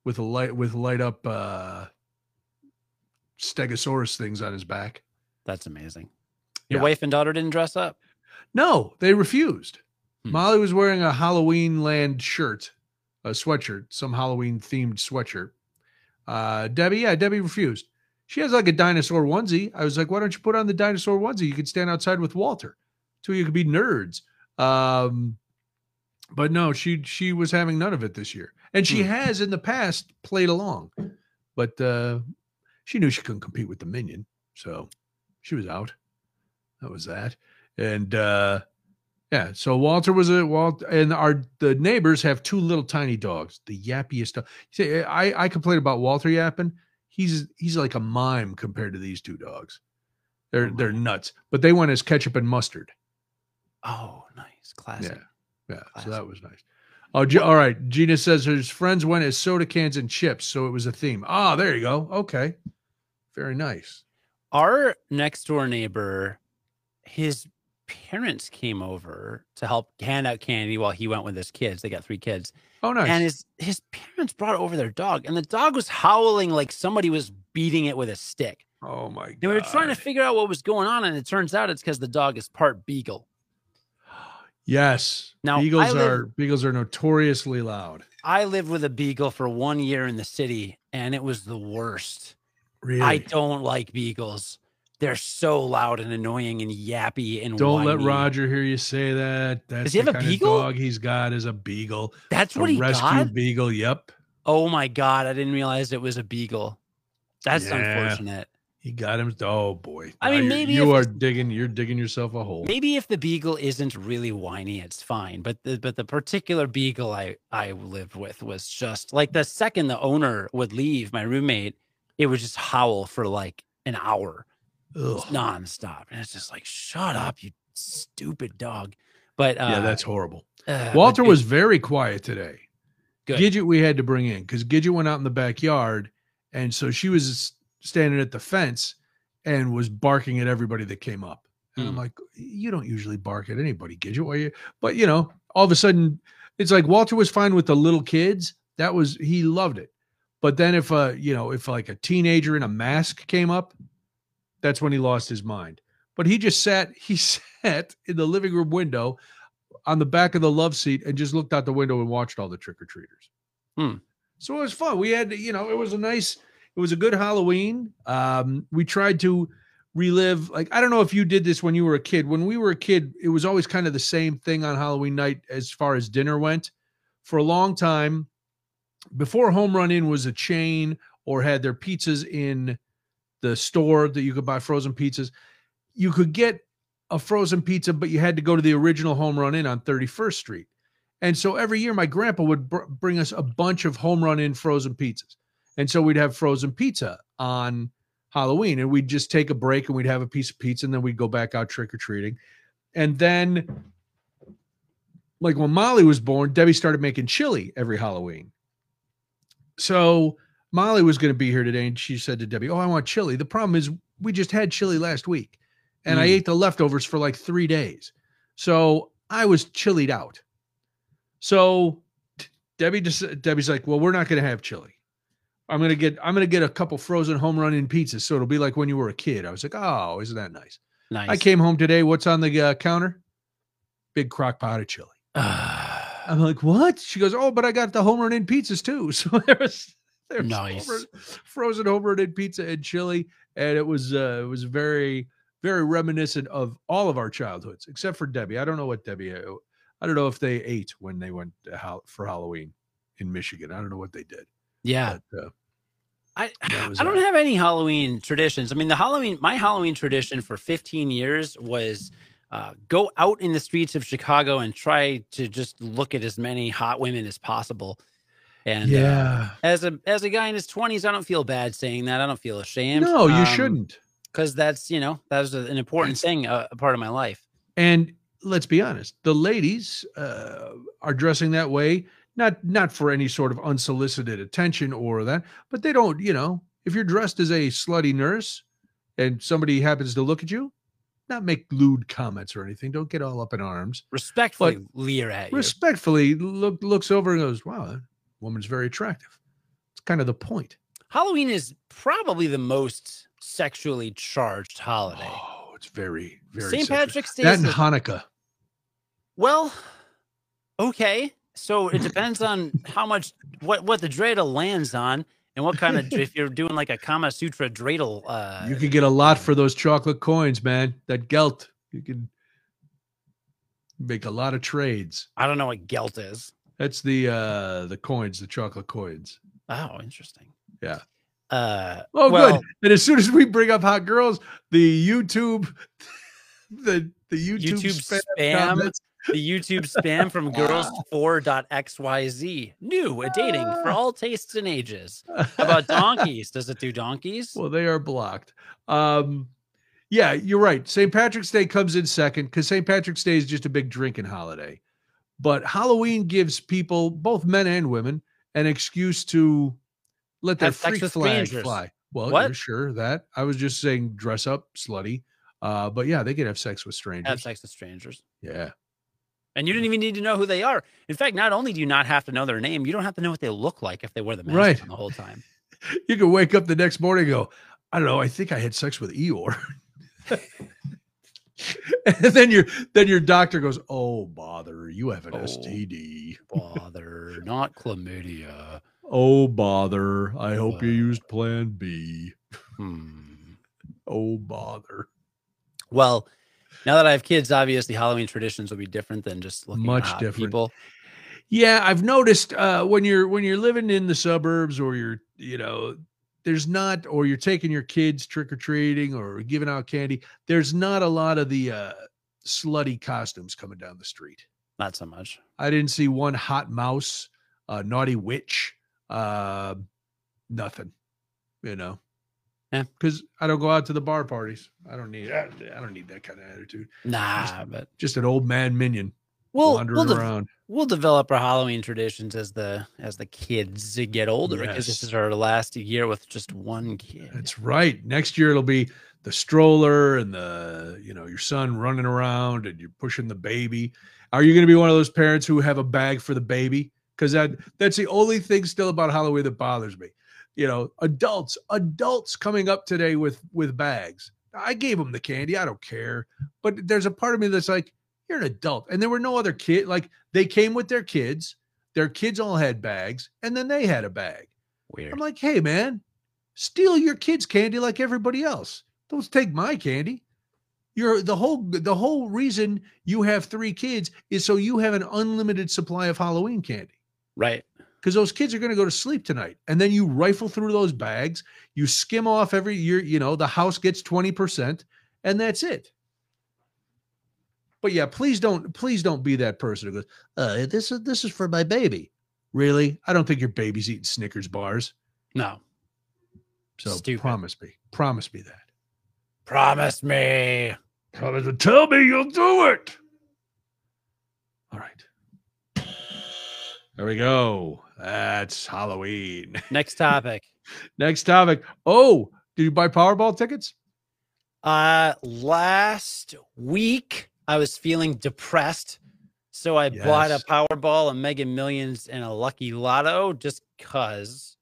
with a light with light up uh stegosaurus things on his back. That's amazing. Your Yeah. wife and daughter didn't dress up. No, they refused. Hmm. Molly was wearing a Halloween land shirt, a sweatshirt, some Halloween themed sweatshirt. Uh Debbie, yeah, Debbie refused. She has like a dinosaur onesie. I was like, why don't you put on the dinosaur onesie? You could stand outside with Walter. Two of you could be nerds. Um but no, she she was having none of it this year. And she Hmm. has in the past played along. But uh she knew she couldn't compete with the minion. So she was out. That was that. And uh yeah, so Walter was a Walt, and our the neighbors have two little tiny dogs, the yappiest. Dog. See, I I complain about Walter yapping. He's he's like a mime compared to these two dogs. They're Oh, they're nuts, but they went as ketchup and mustard. Oh, nice, classic. Yeah, so Classic. that was nice. Oh, all right. Gina says her friends went as soda cans and chips, so it was a theme. Ah, there you go. Okay, very nice. Our next door neighbor, his parents came over to help hand out candy while he went with his kids. They got three kids. Oh, nice. and his his parents brought over their dog, and the dog was howling like somebody was beating it with a stick. oh my god. And we were trying to figure out what was going on, and it turns out it's because the dog is part beagle. Yes. Now, beagles live- are beagles are notoriously loud. I lived with a beagle for one year in the city, and it was the worst. Really. I don't like beagles. They're so loud and annoying and yappy and Don't let. Roger hear you say that. That's he have a beagle? dog he's got is a beagle. That's a what he rescue got. beagle. Yep. Oh my god! I didn't realize it was a beagle. That's Yeah. unfortunate. He got him. Oh boy. I Now mean, maybe you are digging. You're digging yourself a hole. Maybe if the beagle isn't really whiny, it's fine. But the but the particular beagle I I lived with was just like the second the owner would leave, my roommate, it would just howl for like an hour, Ugh. nonstop, and it's just like, shut up, you stupid dog. But uh, yeah, that's horrible. uh, Walter was very quiet today. Good. Gidget we had to bring in because Gidget went out in the backyard, and so she was standing at the fence and was barking at everybody that came up. And I'm Mm. like, you don't usually bark at anybody, Gidget. Why you? But you know, all of a sudden, it's like Walter was fine with the little kids. That was he loved it. But then if uh, you know, if like a teenager in a mask came up, that's when he lost his mind. But he just sat, [LAUGHS] he sat in the living room window on the back of the love seat and just looked out the window and watched all the trick or treaters. Hmm. So it was fun. We had, you know, it was a nice, it was a good Halloween. Um, we tried to relive, like, I don't know if you did this when you were a kid. When we were a kid, it was always kind of the same thing on Halloween night as far as dinner went. For a long time, before Home Run Inn was a chain or had their pizzas in the store that you could buy frozen pizzas, you could get a frozen pizza, but you had to go to the original Home Run Inn on 31st Street. And so every year, my grandpa would br- bring us a bunch of Home Run Inn frozen pizzas. And so we'd have frozen pizza on Halloween, and we'd just take a break and we'd have a piece of pizza, and then we'd go back out trick or treating. And then, like when Molly was born, Debbie started making chili every Halloween. So Molly was going to be here today, and she said to Debbie, "Oh, I want chili." The problem is, we just had chili last week, and I Mm. ate the leftovers for like three days, so I was chilied out. So Debbie just Debbie's like, "Well, we're not going to have chili. I'm going to get I'm going to get a couple frozen Home Run Inn pizzas, so it'll be like when you were a kid." I was like, "Oh, isn't that nice?" nice. I came home today. What's on the uh, counter? Big crock pot of chili. [SIGHS] I'm like, what? She goes, oh, but I got the Home Run Inn pizzas too. [LAUGHS] So there was, there was Nice. run- frozen Home Run Inn pizza and chili, and it was uh, it was very very reminiscent of all of our childhoods, except for Debbie. I don't know what Debbie. uh, I don't know if they ate when they went for Halloween in Michigan. I don't know what they did. yeah. But, uh, I, [SIGHS] I don't have any Halloween traditions. I mean, the Halloween, my Halloween tradition for 15 years was uh, go out in the streets of Chicago and try to just look at as many hot women as possible. And uh, yeah. as a as a guy in his 20s, I don't feel bad saying that. I don't feel ashamed. No, you shouldn't. because that's you know that was an important That's- thing, uh, a part of my life. And let's be honest, the ladies uh, are dressing that way not not for any sort of unsolicited attention or that, but they don't. You know, if you're dressed as a slutty nurse and somebody happens to look at you, not make lewd comments or anything. Don't get all up in arms. Respectfully leer at you. Respectfully, look looks over and goes, "Wow, woman's very attractive." It's kind of the point. Halloween is probably the most sexually charged holiday. Oh, it's very very. St. Patrick's Day That and Hanukkah. Well, okay. So it depends on how much what what the dreidel lands on and what kind of [LAUGHS] if you're doing like a Kama Sutra dreidel. Uh, you could get a lot for those chocolate coins, man. That gelt, you can make a lot of trades. I don't know what gelt is. That's the uh the coins, the chocolate coins. Oh, interesting. Yeah. Uh, Oh, well, good. And as soon as we bring up hot girls, the YouTube, [LAUGHS] the the YouTube, YouTube spam, spam. the YouTube spam from [LAUGHS] girls4.xyz. New, a dating for all tastes and ages. How about donkeys? Does it do donkeys? well, they are blocked. Um, yeah, you're right. St. Patrick's Day comes in second because St. Patrick's Day is just a big drinking holiday. But Halloween gives people, both men and women, an excuse to let their freak flag strangers. fly. Well, What? you're sure that I was just saying dress up slutty. Uh, but yeah, they can have sex with strangers. Have sex with strangers. Yeah. And you didn't even need to know who they are. In fact, not only do you not have to know their name, you don't have to know what they look like if they wear the mask Right. on the whole time. [LAUGHS] You can wake up the next morning and go, I don't know, I think I had sex with Eeyore. [LAUGHS] [LAUGHS] and then your then your doctor goes, Oh bother, you have an Oh. STD. Bother, not chlamydia. Oh bother. I hope you Uh. used plan B. Hmm. [LAUGHS] Oh bother. Well, now that I have kids, obviously Halloween traditions will be different than just looking Much at different. people. Yeah, I've noticed uh, when you're when you're living in the suburbs or you're you know there's not or you're taking your kids trick or treating or giving out candy. There's not a lot of the uh, slutty costumes coming down the street. Not so much. I didn't see one hot mouse, uh, naughty witch, uh, nothing. You know, Yeah. because I don't go out to the bar parties. I don't need I, I don't need that kind of attitude. Nah, but Just an old man minion we'll wandering we'll, de- around. we'll develop our Halloween traditions as the as the kids [LAUGHS] get older because this is our last year with just one kid. That's right. Next year it'll be the stroller and the you know your son running around and you're pushing the baby. Are you going to be one of those parents who have a bag for the baby? Because that that's the only thing still about Halloween that bothers me. You know, adults, adults coming up today with with bags. I gave them the candy. I don't care. But there's a part of me that's like, you're an adult, and there were no other kid. Like they came with their kids. Their kids all had bags, and then they had a bag. Weird. I'm like, hey man, steal your kids' candy like everybody else. Don't take my candy. You're the whole the whole reason you have three kids is so you have an unlimited supply of Halloween candy. right. Because those kids are going to go to sleep tonight. And then you rifle through those bags, you skim off every year, you know, the house gets 20%, and that's it. But yeah, please don't, please don't be that person who goes, uh, this is this is for my baby. Really? I don't think your baby's eating Snickers bars. No. So Stupid. promise me, promise me that. Promise me. Promise me, tell me you'll do it. All right. There we go. That's Halloween. Next topic. [LAUGHS] Next topic. Oh, did you buy Powerball tickets? Uh last week I was feeling depressed. So I bought a Powerball, a Mega Millions, and a Lucky Lotto just cause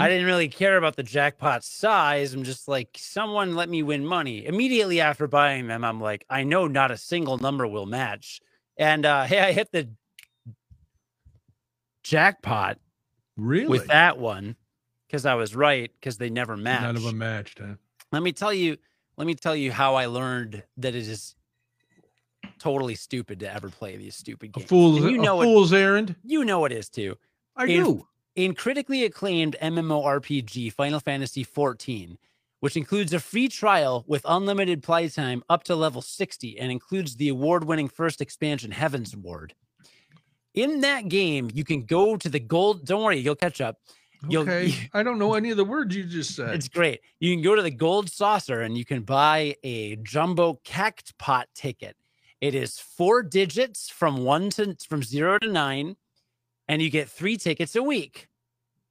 I didn't really care about the jackpot size. I'm just like, someone let me win money. Immediately after buying them, I'm like, I know not a single number will match. And uh hey, I hit the jackpot really with that one because I was right because they never matched. none of them matched. Huh? let me tell you let me tell you how i learned that it is totally stupid to ever play these stupid A games fool's And you a know it, fool's errand. you know it is too I In- do. in critically acclaimed mmorpg final fantasy 14 which includes a free trial with unlimited playtime up to level 60 and includes the award-winning first expansion Heavensward in that game you can go to the gold don't worry you'll catch up You'll- Okay. I don't know any of the words you just said. It's great. You can go to the gold saucer and you can buy a jumbo cactpot ticket. It is four digits from one to from zero to nine, and you get three tickets a week.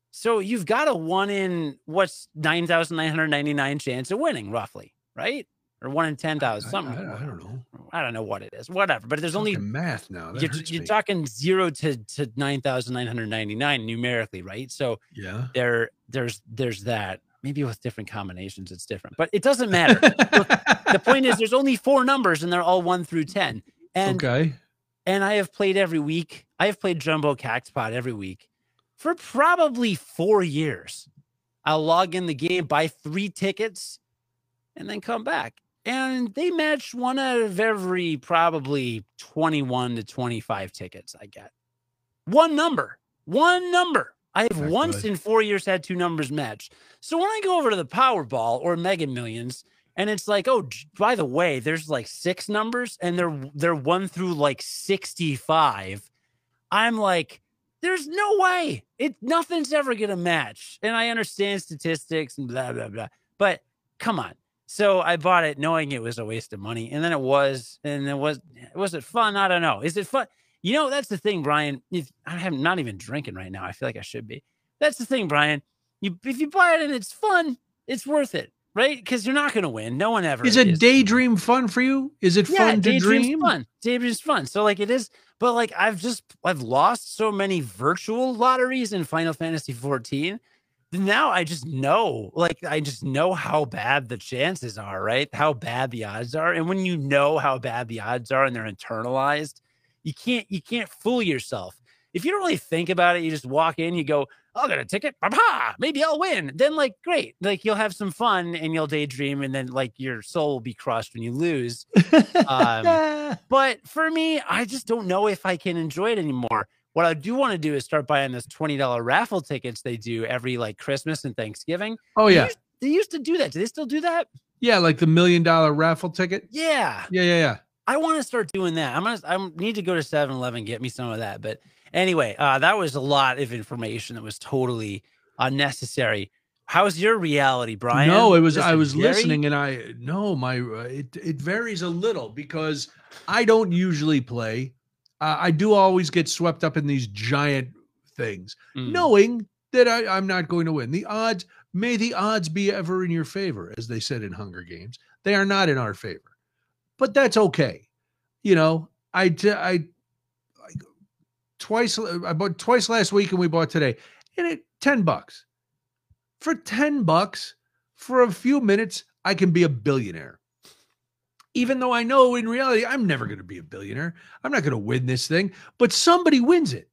So you've got a one in what's nine thousand nine hundred ninety nine chance of winning, roughly, right? Or one in ten I, I- something. I don't know. I don't know what it is, whatever. But there's only math now. That you're, you're talking zero to to nine thousand nine hundred ninety nine numerically, right? So yeah. there there's there's that maybe with different combinations it's different but it doesn't matter. The [LAUGHS] point is there's only four numbers and they're all one through ten. And okay. and i have played every week. I have played jumbo cactpot every week for probably four years. I'll log in the game buy three tickets and then come back. And they match one out of every probably 21 to 25 tickets i get. One number one number i have Not once in four years had two numbers match. So when i go over to the powerball or mega millions and it's like oh by the way there's like six numbers and they're they're one through like 65 i'm like there's no way. It nothing's ever gonna match. And i understand statistics and blah blah blah. But come on. So i bought it knowing it was a waste of money and then it was and it was was it fun. I don't know. Is it fun you know that's the thing brian if i'm not even drinking right now i feel like i should be that's the thing brian you if you buy it and it's fun it's worth it right? Because you're not going to win. No one ever Is it daydream fun for you? Is it Yeah, fun to dream? fun. Daydream's fun. So like it is, but like I've just I've lost so many virtual lotteries in Final Fantasy 14. Now I just know, like I just know how bad the chances are, right? How bad the odds are. And when you know how bad the odds are and they're internalized, you can't you can't fool yourself. If you don't really think about it, you just walk in, you go, I'll get a ticket, maybe I'll win. Then, like, great, like you'll have some fun and you'll daydream, and then like your soul will be crushed when you lose. Um, [LAUGHS] But for me, I just don't know if I can enjoy it anymore. What I do want to do is start buying those $20 raffle tickets they do every like Christmas and Thanksgiving. oh They yeah, used- They used to do that. Do they still do that? yeah, like the million dollar raffle ticket. Yeah. Yeah, yeah, yeah. I want to start doing that. I'm gonna I need to go to 7-Eleven, get me some of that. But anyway, uh, that was a lot of information that was totally unnecessary. How's your reality, Brian? No, it was I was listening and I no my uh, it it varies a little because I don't usually play. Uh, I do always get swept up in these giant things, Mm. knowing that I, I'm not going to win. The odds may the odds be ever in your favor, as they said in Hunger Games. They are not in our favor, but that's okay. You know, I, I, I twice I bought twice last week and we bought today, and it ten bucks. For 10 bucks for a few minutes i can be a billionaire. Even though i know in reality i'm never going to be a billionaire. I'm not going to win this thing but somebody wins it.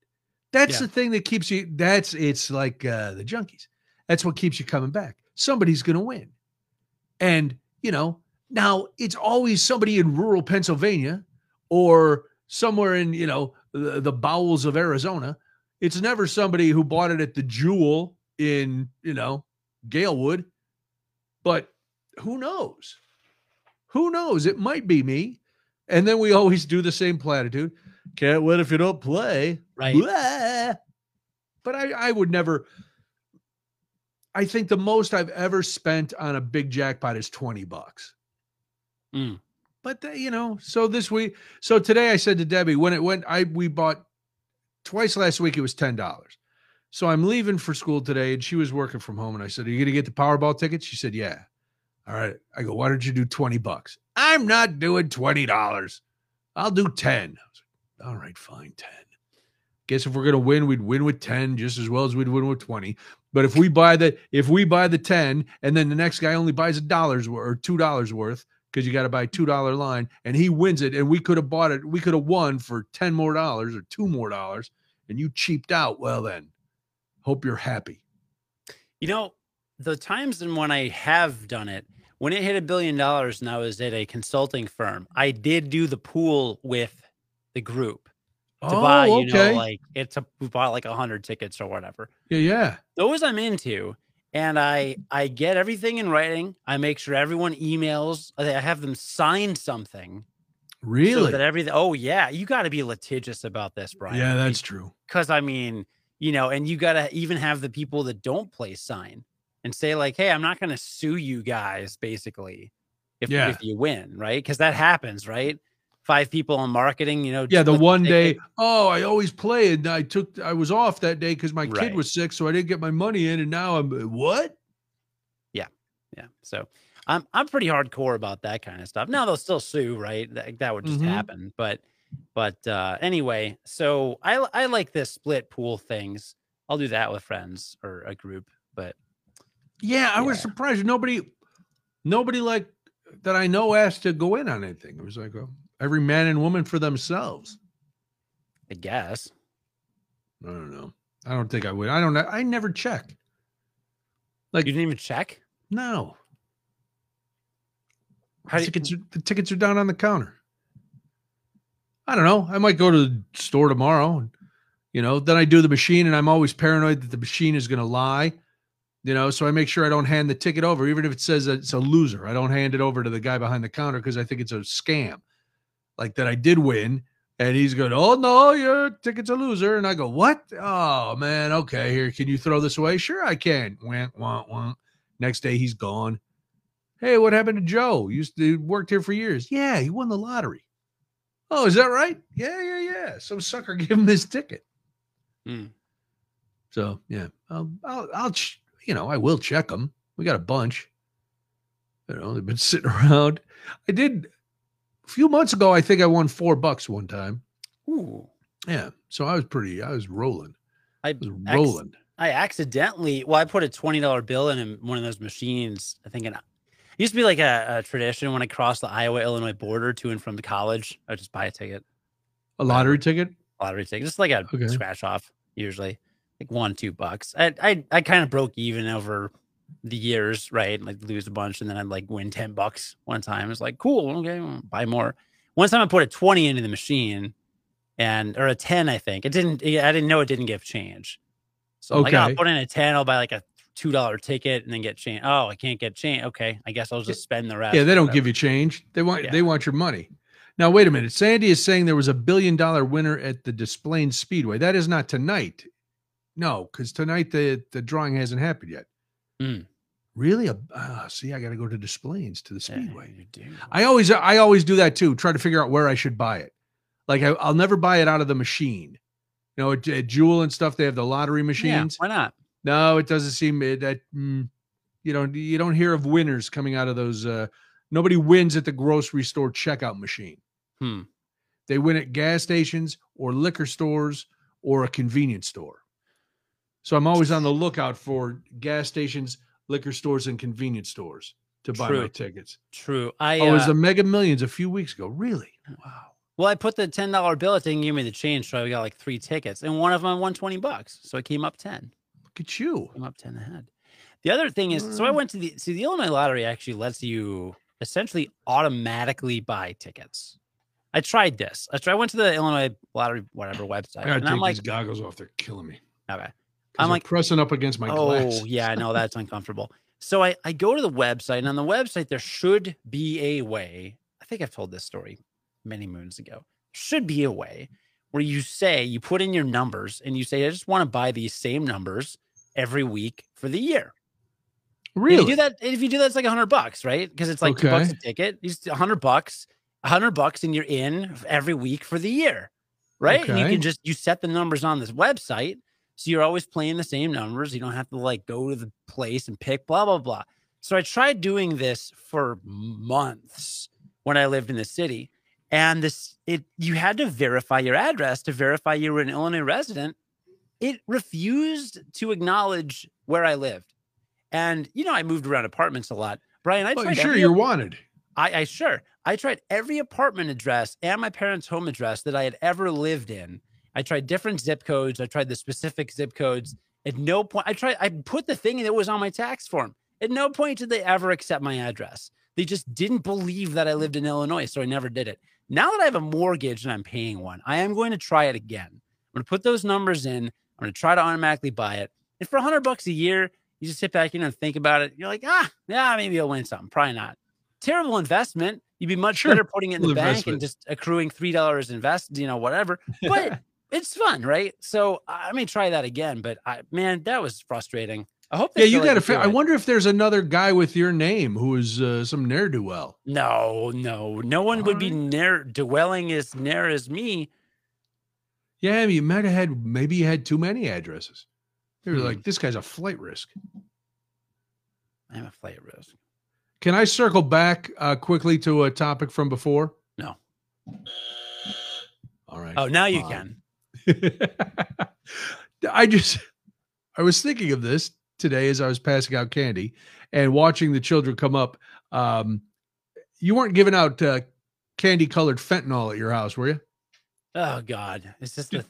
That's Yeah. the thing that keeps you that's it's like uh the junkies. That's what keeps you coming back. Somebody's going to win. And you know now it's always somebody in rural pennsylvania or somewhere in you know the, the bowels of arizona it's never somebody who bought it at the jewel in you know Galewood, but who knows? Who knows? It might be me. And then we always do the same platitude. Can't win if you don't play. right. Blah. But I, I would never. I think the most I've ever spent on a big jackpot is 20 bucks. Mm. But uh, you know, so this week, so today I said to Debbie, when it went, I we bought twice last week, it was ten dollars. So I'm leaving for school today, and she was working from home. And I said, Are you gonna get the Powerball ticket? She said, Yeah. All right. I go, why don't you do 20 bucks? I'm not doing $20. I'll do 10. I was like, all right, fine, 10. Guess if we're gonna win, we'd win with 10 just as well as we'd win with 20. But if we buy the if we buy the 10 and then the next guy only buys a dollar's or two dollars worth, because you got to buy two dollar line, and he wins it, and we could have bought it, we could have won for 10 more dollars or two more dollars, and you cheaped out. Well then, hope you're happy. You know, the times and when I have done it, when it hit a billion dollars and I was at a consulting firm, I did do the pool with the group to buy, oh, you know, like it's a we bought like a hundred tickets or whatever. yeah, yeah. Those I'm into. And I I get everything in writing. I make sure everyone emails. I have them sign something. Really? So that everything. Oh yeah, you got to be litigious about this, Brian. yeah, that's true. because I mean, you know, and you got to even have the people that don't play sign and say like, "Hey, I'm not going to sue you guys." Basically, if Yeah. if you win, right? Because that happens, right? Five people on marketing, you know. Yeah, the one day, oh, I always play, and I took, I was off that day because my kid was sick, so I didn't get my money in, and now I'm what? Yeah, Yeah. so I'm I'm pretty hardcore about that kind of stuff. Now they'll still sue, right? That, that would just Mhm. happen, but but uh anyway, so I I like this split pool things. I'll do that with friends or a group, but Yeah, I was surprised. Nobody, nobody like that I know asked to go in on anything. It was like oh, every man and woman for themselves. I guess I don't know. I don't think I would. I don't know. I never check. Like you didn't even check. no. How The do you- tickets, are, the tickets are down on the counter. I don't know. I might go to the store tomorrow. And, you know, then I do the machine, and I'm always paranoid that the machine is going to lie. You know, so I make sure I don't hand the ticket over, even if it says that it's a loser. I don't hand it over to the guy behind the counter because I think it's a scam. Like that, I did win, and he's going, "Oh no, your ticket's a loser," and I go, "What? Oh man, okay, here, can you throw this away? Sure, I can." Wah, wah, wah. Next day, he's gone. Hey, what happened to Joe? Used to worked here for years. Yeah, he won the lottery. Oh, is that right? Yeah, yeah, yeah. Some sucker [LAUGHS] gave him this ticket. Hmm. So yeah, I'll, I'll, I'll, ch- you know, I will check them. We got a bunch. You know, they've been [LAUGHS] sitting around. I did few months ago. I think I won four bucks one time. Ooh. Yeah, so I was pretty. I was rolling. I I was rolling. I accidentally, well, I put a twenty dollar bill in one of those machines. I think it used to be like a, a tradition when I crossed the Iowa Illinois border to and from the college. I would just buy a ticket, A lottery ticket. lottery ticket, just like a Okay. scratch off. Usually, like one two bucks. I I, I kind of broke even over the years, right? Like lose a bunch and then I'd like win ten bucks one time. It's like cool, okay, well, buy more. One time I put a twenty into the machine, and or a ten, I think it didn't. I didn't know it didn't give change. So I'm like, "Oh, I'll put in a 10, I'll buy like a two dollar ticket and then get change. Oh, I can't get change. Okay. I guess I'll just spend the rest. Yeah, they don't give you change. They want Yeah. they want your money. Now wait a minute. Sandy is saying there was a billion dollar winner at the Des Plaines Speedway. That is not tonight. No, because tonight the the drawing hasn't happened yet. Mm. Really? A uh, see, I got to go to Des Plaines to the Yeah, Speedway. you do. I always I always do that too. Try to figure out where I should buy it. Like I, I'll never buy it out of the machine. You know, at, at Jewel and stuff, they have the lottery yeah, machines. why not? No, it doesn't seem that mm, you know you don't hear of winners coming out of those. Uh, nobody wins at the grocery store checkout machine. Hmm. They win at gas stations or liquor stores or a convenience store. So I'm always on the lookout for gas stations, liquor stores, and convenience stores to buy my tickets. True. I Oh, it was uh, the Mega Millions a few weeks ago. Really? Wow. well, I put the ten dollar bill. It didn't give me the change, so I got like three tickets, and one of them won twenty bucks. So I came up ten. Look at you. I'm up ten ahead. The other thing is, so I Mm. went to the see the Illinois lottery actually lets you essentially automatically buy tickets. I tried this. I tried. I went to the Illinois lottery whatever website, I gotta and take I'm like, these goggles off. They're killing me. okay. I'm like- pressing up against my oh glass. [LAUGHS] yeah, I know that's [LAUGHS] uncomfortable. So I I go to the website, and on the website there should be a way. I think I've told this story many moons ago. Should be a way where you say you put in your numbers and you say I just want to buy these same numbers every week for the year. Really? you do that if you do that, it's like a hundred bucks, right? Because it's like two bucks a ticket. It's a hundred bucks, a hundred bucks, and you're in every week for the year, right? And you can just you set the numbers on this website, so you're always playing the same numbers. You don't have to like go to the place and pick blah blah blah. So I tried doing this for months when I lived in the city, and this it you had to verify your address to verify you were an Illinois resident. It refused to acknowledge where I lived. And you know, I moved around apartments a lot. Brian, I oh, Well, tried sure, you're wanted. I, I sure I tried every apartment address and my parents' home address that I had ever lived in. I tried different zip codes. I tried the specific zip codes. At no point, I tried. I put the thing that was on my tax form. At no point did they ever accept my address. They just didn't believe that I lived in Illinois, so I never did it. Now that I have a mortgage and I'm paying one, I am going to try it again. I'm going to put those numbers in. I'm going to try to automatically buy it. And for 100 bucks a year, you just sit back in and think about it. You're like, ah, yeah, maybe I'll win something. Probably not. Terrible investment. You'd be much Sure. better putting it in the bank and just accruing three dollars invest, you know, whatever. [LAUGHS] But it's fun, right? So I may try that again. But I, man, that was frustrating. I hope. Yeah, you got to. do I wonder if there's another guy with your name who is uh, some ne'er do well. No, no, no one would be Alright. near dwelling as near as me. Yeah, i you might have had. Maybe you had too many addresses. They were Hmm. like, this guy's a flight risk. I'm a flight risk. Can I circle back uh, quickly to a topic from before? No. All right. Oh, now you fine. can. [LAUGHS] I just I was thinking of this today as I was passing out candy and watching the children come up. Um, you weren't giving out uh, candy colored fentanyl at your house, were you? Oh God, it's just the.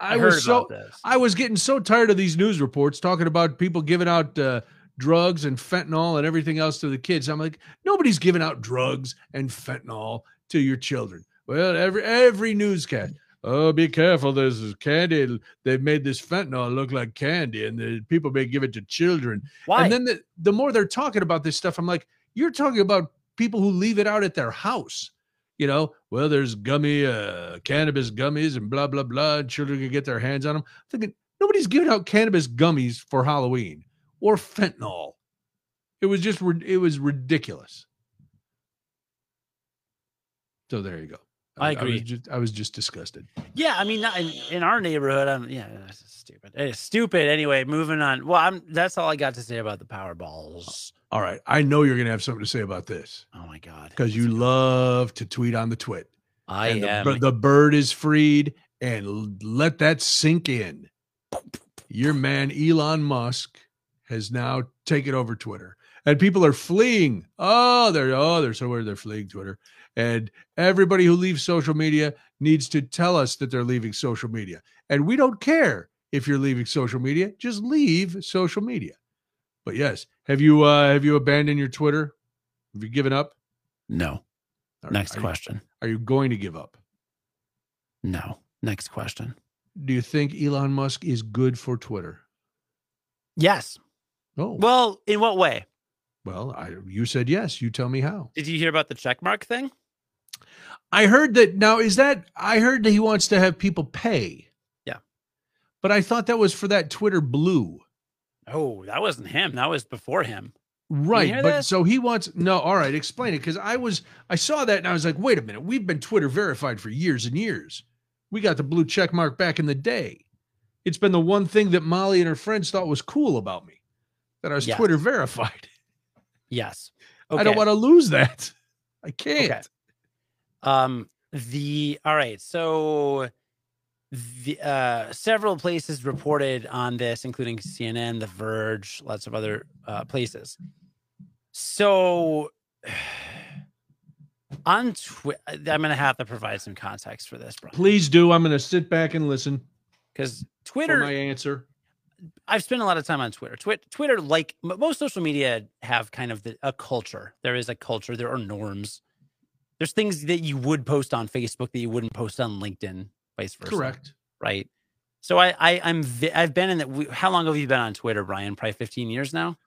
I, I, was so. I was getting so tired of these news reports talking about people giving out uh, drugs and fentanyl and everything else to the kids. I'm like, nobody's giving out drugs and fentanyl to your children. Well, every every newscast. Oh, be careful! This is candy. They've made this fentanyl look like candy, and the people may give it to children. Why? And then the, the more they're talking about this stuff, I'm like, you're talking about people who leave it out at their house. You know, well, there's gummy uh, cannabis gummies and blah blah blah. and Children can get their hands on them. thinking nobody's giving out cannabis gummies for Halloween or fentanyl. It was just it was ridiculous. So there you go. I was agree. just, I was just disgusted. Yeah, I mean, not in, in our neighborhood, I'm yeah, just- stupid. It's stupid. Anyway, moving on. Well, I'm that's all I got to say about the Powerballs. All right. I know you're going to have something to say about this Oh my god. because you love to tweet on the twit. I and the, am bir- the bird is freed and let that sink in. Your man Elon Musk has now taken over Twitter, and people are fleeing. Oh, they're oh they're so where they're fleeing Twitter, and everybody who leaves social media needs to tell us that they're leaving social media, and we don't care if you're leaving social media. Just leave social media. But yes, have you uh have you abandoned your Twitter? Have you given up? no. Right, Next are you- question. are you going to give up? No. Next question. Do you think Elon Musk is good for Twitter? Yes. Oh, well, Well, in what way? Well, I, you said yes. You tell me how. Did you hear about the checkmark thing? I heard that now is that I heard that he wants to have people pay. Yeah. But I thought that was for that Twitter blue. Oh, that wasn't him. That was before him. Right. But this? so he wants no, all right, explain it. Because I was I saw that and I was like, wait a minute, we've been Twitter verified for years and years. We got the blue check mark back in the day. It's been the one thing that Molly and her friends thought was cool about me. That I was Yes. Twitter [LAUGHS] verified. Yes. I don't want to lose that. I can't. Okay. Um the all right, so the uh several places reported on this, including CNN, The Verge, lots of other uh places. So [SIGHS] on Twitter, I'm gonna have to provide some context for this, bro. Please do. I'm going to sit back and listen Because Twitter my answer. I've spent a lot of time on Twitter. Twit Twitter, like most social media, have kind of the, a culture. There is a culture. There are norms. There's things that you would post on Facebook that you wouldn't post on LinkedIn, vice versa. Correct. Right. So I, I I'm I've been in that. we- How long have you been on Twitter, Brian? Probably 15 years now.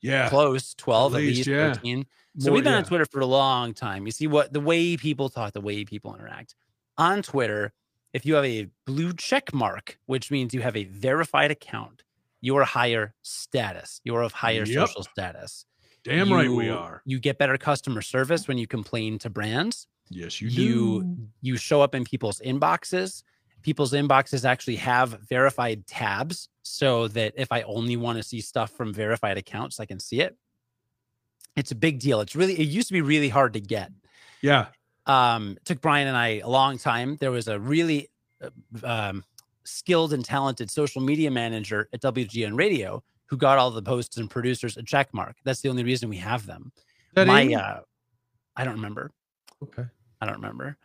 Yeah. Close, 12 at least, least, yeah. 13. So More- we've been yeah. on Twitter for a long time. You see what the way people talk, the way people interact on Twitter. If you have a blue check mark, which means you have a verified account, you are higher status. You are of higher Yep. social status. Damn right we are. You get better customer service when you complain to brands. Yes, you do. You you show up in people's inboxes. People's inboxes actually have verified tabs so that if I only want to see stuff from verified accounts, I can see it. It's a big deal. It's really it used to be really hard to get. yeah. Um, took Brian and I a long time. There was a really uh, um, skilled and talented social media manager at WGN Radio who got all the posts and producers a check mark. That's the only reason we have them. That My uh, I don't remember. okay. I don't remember.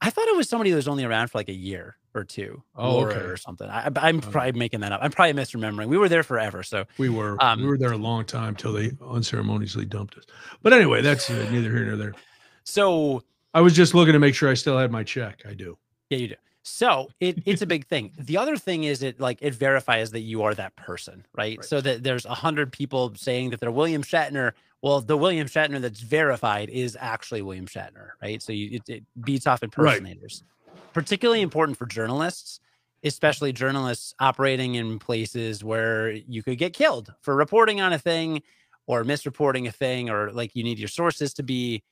I thought it was somebody who was only around for like a year or two, Oh, Laura okay. or something. I, I'm Oh. probably making that up. I'm probably misremembering. We were there forever, so We were Um, we were there a long time till they unceremoniously dumped us. But anyway, that's uh, neither here nor there. so I was just looking to make sure I still had my check. I do. yeah, you do. So it, it's a [LAUGHS] big thing. The other thing is it like it verifies that you are that person, right? Right. So that there's a hundred people saying that they're William Shatner. Well, the William Shatner that's verified is actually William Shatner, right? So you, it, it beats off impersonators. Particularly important for journalists, especially journalists operating in places where you could get killed for reporting on a thing or misreporting a thing, or like you need your sources to be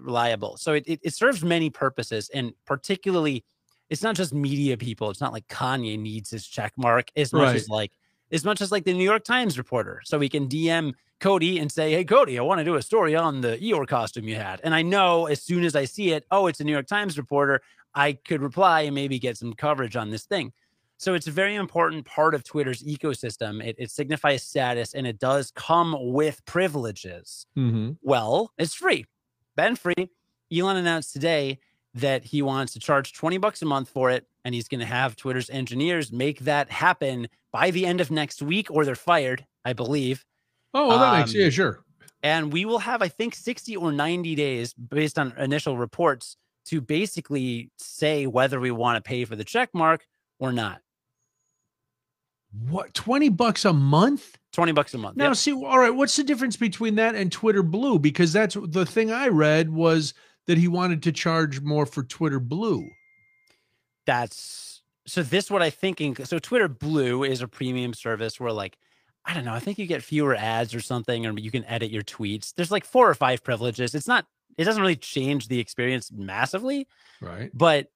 reliable. So it, it, it serves many purposes, and particularly it's not just media people. It's not like Kanye needs his check mark as much as like as much as like the New York Times reporter. So we can DM Cody and say, Hey Cody, I want to do a story on the Eeyore costume you had. And I know as soon as I see it, oh, it's a New York Times reporter, I could reply and maybe get some coverage on this thing. So it's a very important part of Twitter's ecosystem. It, it signifies status and it does come with privileges. Mm-hmm. Well, it's free. Been free. Elon announced today that he wants to charge 20 bucks a month for it and he's going to have Twitter's engineers make that happen by the end of next week or they're fired, I believe. Oh, well, that makes Um, yeah, sure. And we will have I think 60 or 90 days based on initial reports to basically say whether we want to pay for the check mark or not. What twenty bucks a month? 20 bucks a month. Now, Yep. see, all right, what's the difference between that and Twitter Blue? Because that's the thing I read was that he wanted to charge more for Twitter Blue. that's so this what I thinking so Twitter Blue is a premium service where like I don't know, I think you get fewer ads or something or you can edit your tweets. There's like four or five privileges. It's not it doesn't really change the experience massively, Right. but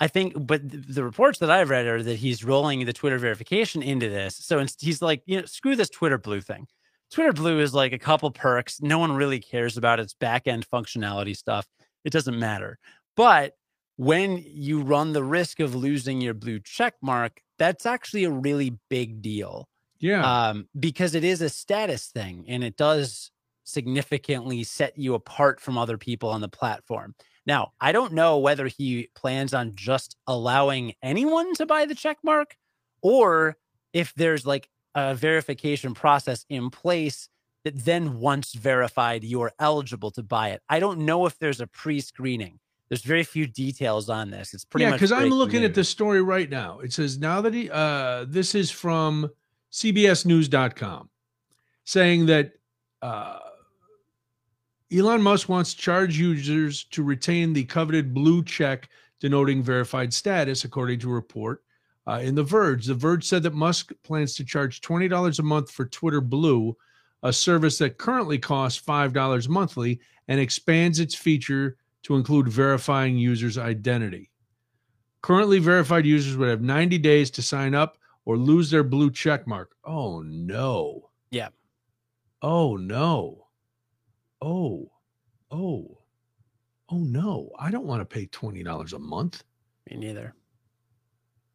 I think, but the reports that I've read are that he's rolling the Twitter verification into this. So he's like, you know, screw this Twitter Blue thing. Twitter Blue is like a couple perks. No one really cares about its back end functionality stuff. It doesn't matter. But when you run the risk of losing your blue check mark, that's actually a really big deal. Yeah. Um, because it is a status thing and it does significantly set you apart from other people on the platform. Now, I don't know whether he plans on just allowing anyone to buy the check mark or if there's like a verification process in place that then once verified you're eligible to buy it. I don't know if there's a pre-screening. There's very few details on this. It's pretty yeah, much because I'm looking news. at the story right now. It says now that he uh this is from CBSNews.com saying that uh Elon Musk wants to charge users to retain the coveted blue check denoting verified status, according to a report uh, in The Verge. The Verge said that Musk plans to charge $20 a month for Twitter Blue, a service that currently costs $5 monthly and expands its feature to include verifying users' identity. Currently, verified users would have 90 days to sign up or lose their blue check mark. Oh, no. Yeah. Oh, no oh, oh, oh no, I don't want to pay $20 a month. Me neither.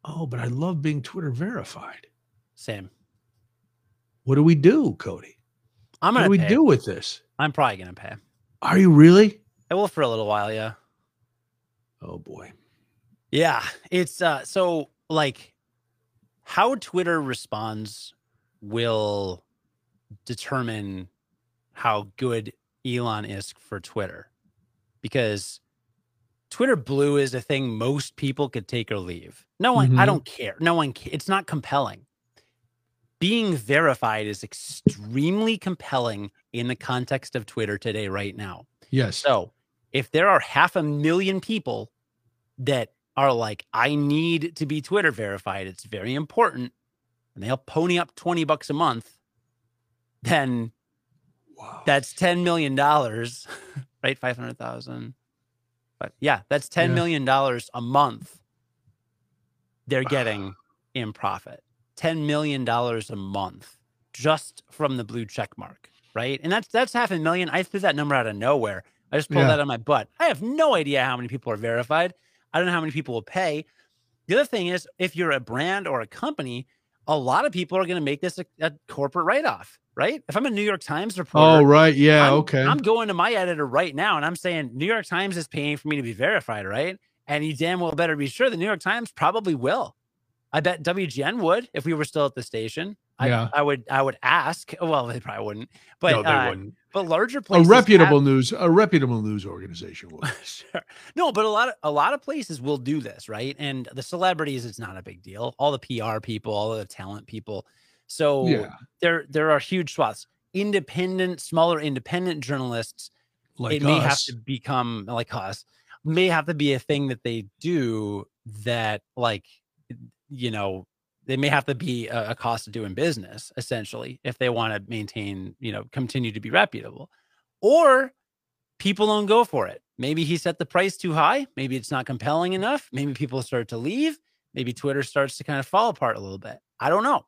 Oh, but I love being Twitter verified. Same. What do we do, Cody? I'm gonna what do pay. we do with this? I'm probably gonna pay. Are you really? I will for a little while, yeah. Oh boy. Yeah. It's uh so like how Twitter responds will determine how good Elon is for Twitter because Twitter Blue is a thing most people could take or leave. No one, mm-hmm. I don't care. No one, it's not compelling. Being verified is extremely compelling in the context of Twitter today, right now. Yes. So if there are half a million people that are like, I need to be Twitter verified, it's very important, and they'll pony up 20 bucks a month, then Wow. That's $10 million, [LAUGHS] right? 500,000. But yeah, that's ten yeah. million dollars a month they're getting in profit. $10 million a month just from the blue check mark, right? And that's that's half a million. I threw that number out of nowhere. I just pulled yeah. that on my butt. I have no idea how many people are verified. I don't know how many people will pay. The other thing is, if you're a brand or a company, a lot of people are going to make this a, a corporate write off right? If I'm a New York Times reporter, oh right, yeah, I'm, okay. I'm going to my editor right now and I'm saying New York Times is paying for me to be verified, right? And you damn well better be sure the New York Times probably will. I bet WGN would if we were still at the station. I, yeah. I would I would ask. [LAUGHS] Well, they probably wouldn't. But no, they uh, wouldn't. But larger places, a reputable have, news, a reputable news organization will. [LAUGHS] sure. No, but a lot of a lot of places will do this, right? And the celebrities, it's not a big deal. All the PR people, all the talent people, so yeah. there there are huge swaths. Independent, smaller independent journalists, like it us. may have to become like us, may have to be a thing that they do that like you know they may have to be a, a cost of doing business essentially if they want to maintain you know continue to be reputable or people don't go for it maybe he set the price too high maybe it's not compelling enough maybe people start to leave maybe twitter starts to kind of fall apart a little bit i don't know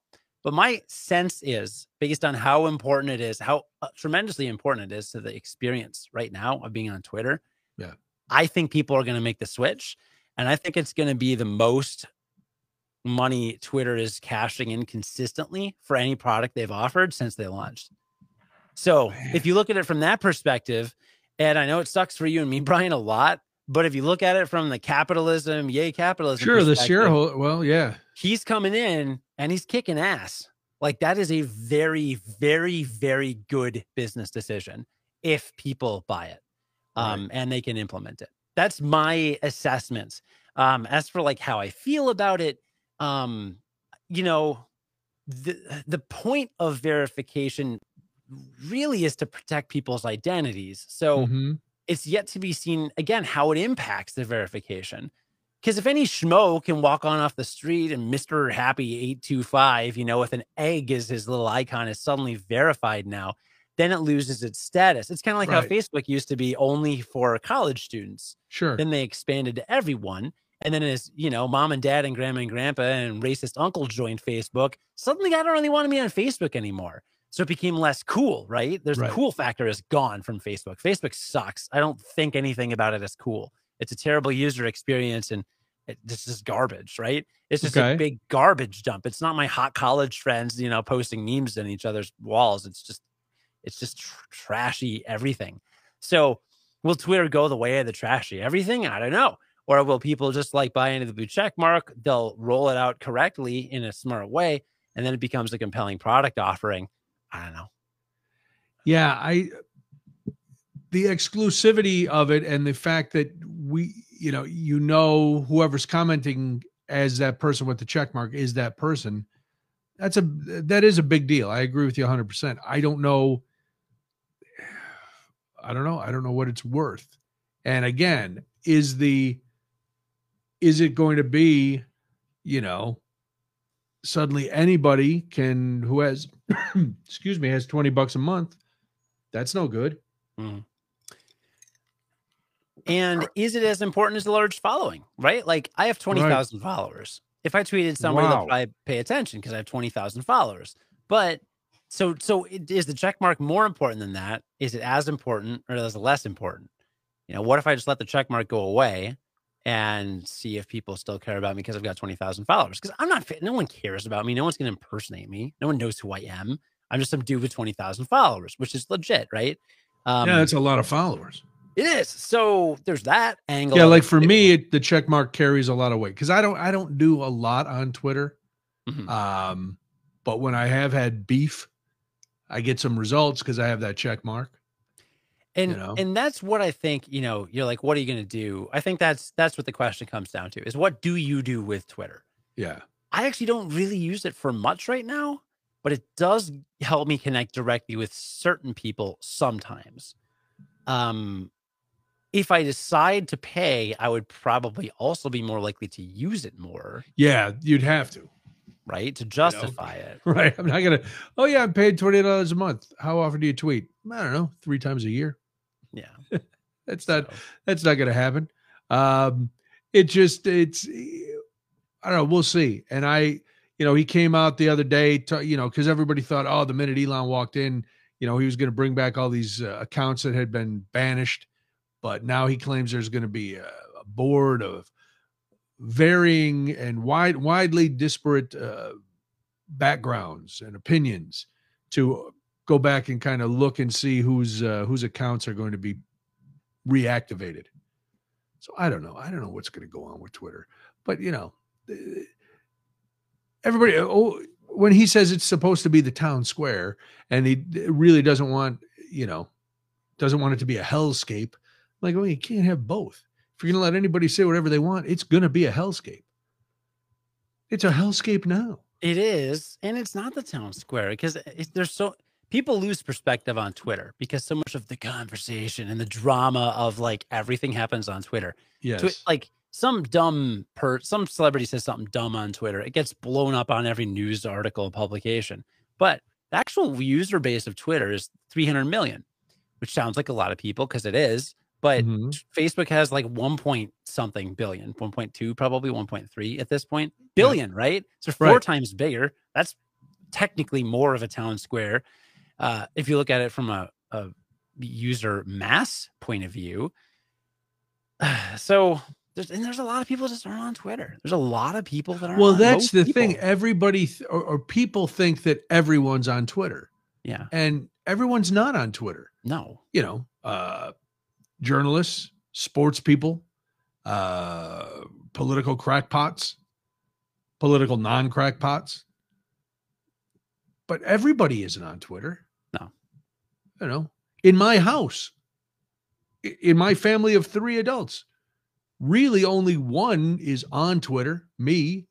but my sense is based on how important it is, how uh, tremendously important it is to the experience right now of being on Twitter. Yeah. I think people are going to make the switch. And I think it's going to be the most money Twitter is cashing in consistently for any product they've offered since they launched. So if you look at it from that perspective, and I know it sucks for you and me, [LAUGHS] Brian, a lot, but if you look at it from the capitalism, yay, capitalism. Sure, the shareholder, well, yeah. He's coming in and he's kicking ass. Like that is a very, very, very good business decision if people buy it um, right. and they can implement it. That's my assessments. Um, as for like how I feel about it, um, you know, the the point of verification really is to protect people's identities. So mm-hmm. it's yet to be seen again how it impacts the verification. Because if any schmo can walk on off the street and Mr. Happy 825, you know, with an egg as his little icon is suddenly verified now, then it loses its status. It's kind of like right. how Facebook used to be only for college students. Sure. Then they expanded to everyone. And then as you know, mom and dad and grandma and grandpa and racist uncle joined Facebook. Suddenly, I don't really want to be on Facebook anymore. So it became less cool, right? There's Right. the cool factor is gone from Facebook. Facebook sucks. I don't think anything about it is cool. It's a terrible user experience and it, this is garbage, right? It's just Okay. a big garbage dump. It's not my hot college friends, you know, posting memes on each other's walls. It's just, it's just tr- trashy everything. So will Twitter go the way of the trashy everything? I don't know. Or will people just like buy into the blue check mark? They'll roll it out correctly in a smart way, and then it becomes a compelling product offering. I don't know. Yeah, I the exclusivity of it and the fact that we, you know, you know whoever's commenting as that person with the check mark is that person. That's a that is a big deal. I agree with you 100%. I don't know [SIGHS] I don't know. I don't know what it's worth. And again, is the is it going to be, you know, suddenly anybody can who has [CLEARS THROAT] excuse me has 20 bucks a month that's no good mm. And is it as important as the large following? Right? Like I have twenty thousand followers. If I tweeted somebody, Wow. they'll pay attention because I have twenty thousand followers. But so so it, is the check mark more important than that? Is it as important or is it less important? You know, what if I just let the check mark go away and see if people still care about me because I've got twenty thousand followers? Because I'm not fit. No one cares about me. No one's going to impersonate me. No one knows who I am. I'm just some dude with twenty thousand followers, which is legit, right? Um, yeah that's a lot of followers it is. So there's that angle. yeah like for me it, the check mark carries a lot of weight because i don't i don't do a lot on twitter Mhm. um but when i have had beef i get some results because i have that check mark and know? and that's what I think. You know, you're like, what are you going to do? I think that's that's what the question comes down to: is what do you do with Twitter? yeah I actually don't really use it for much right now, but it does help me connect directly with certain people sometimes. Um, if I decide to pay, I would probably also be more likely to use it more, yeah you'd have to right? To justify it. [LAUGHS] right i'm not gonna oh yeah i'm paid $20 a month how often do you tweet i don't know three times a year Yeah. [LAUGHS] that's not so. that's not going to happen. Um, it just it's I don't know. We'll see. And I, you know, he came out the other day, to, you know, because everybody thought, oh, the minute Elon walked in, you know, he was going to bring back all these uh, accounts that had been banished. But now he claims there's going to be a, a board of varying and wide, widely disparate uh, backgrounds and opinions to go back and kind of look and see whose uh, whose accounts are going to be reactivated. So I don't know. I don't know what's going to go on with Twitter, but you know, everybody. Oh, when he says it's supposed to be the town square, and he really doesn't want, you know, doesn't want it to be a hellscape. I'm like, well, you can't have both. If you're going to let anybody say whatever they want, it's going to be a hellscape. It's a hellscape now. It is, and it's not the town square because there's so people lose perspective on Twitter because so much of the conversation and the drama of like everything happens on Twitter. Yes. Twi- like some dumb per some celebrity says something dumb on Twitter, it gets blown up on every news article publication. But the actual user base of Twitter is 300 million, which sounds like a lot of people because it is. But Mhm. Facebook has like 1 point something billion, 1.2, probably 1.3 at this point billion, right? So four Right. times bigger. That's technically more of a town square. Uh, if you look at it from a, a user mass point of view. [SIGHS] So there's and there's a lot of people just aren't on Twitter. There's a lot of people that are Well, that's the thing. Everybody th- or, or people think that everyone's on Twitter, Yeah. and everyone's not on Twitter. No. You know, uh, journalists, sports people, uh, political crackpots, political non-crackpots. But everybody isn't on Twitter. You know, in my house, in my family of three adults, really only one is on Twitter, me.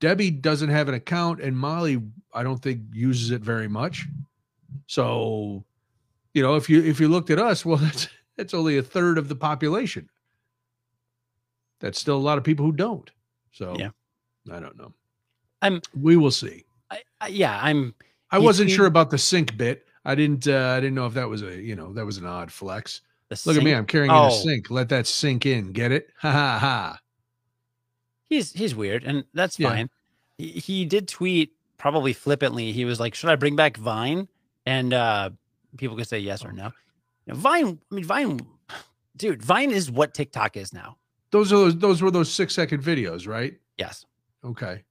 Debbie doesn't have an account, and Molly, I don't think uses it very much. So, you know, if you if you looked at us, well, [LAUGHS] that's that's only a third of the population. That's still a lot of people who don't. So, Yeah. I don't know. I'm- we will see. I, I, yeah, I'm I wasn't see- sure about the sync bit. I didn't. Uh, I didn't know if that was a you know that was an odd flex. the Look at me, I'm carrying in a Oh. sink. Let that sink in. Get it? Ha ha ha. he's he's weird, and that's Yeah. fine. He, he did tweet probably flippantly. He was like, "Should I bring back Vine?" And uh people could say yes or no. You know, Vine, I mean, Vine, dude, Vine is what TikTok is now. Those are those, those were those six second videos, right? Yes. Okay.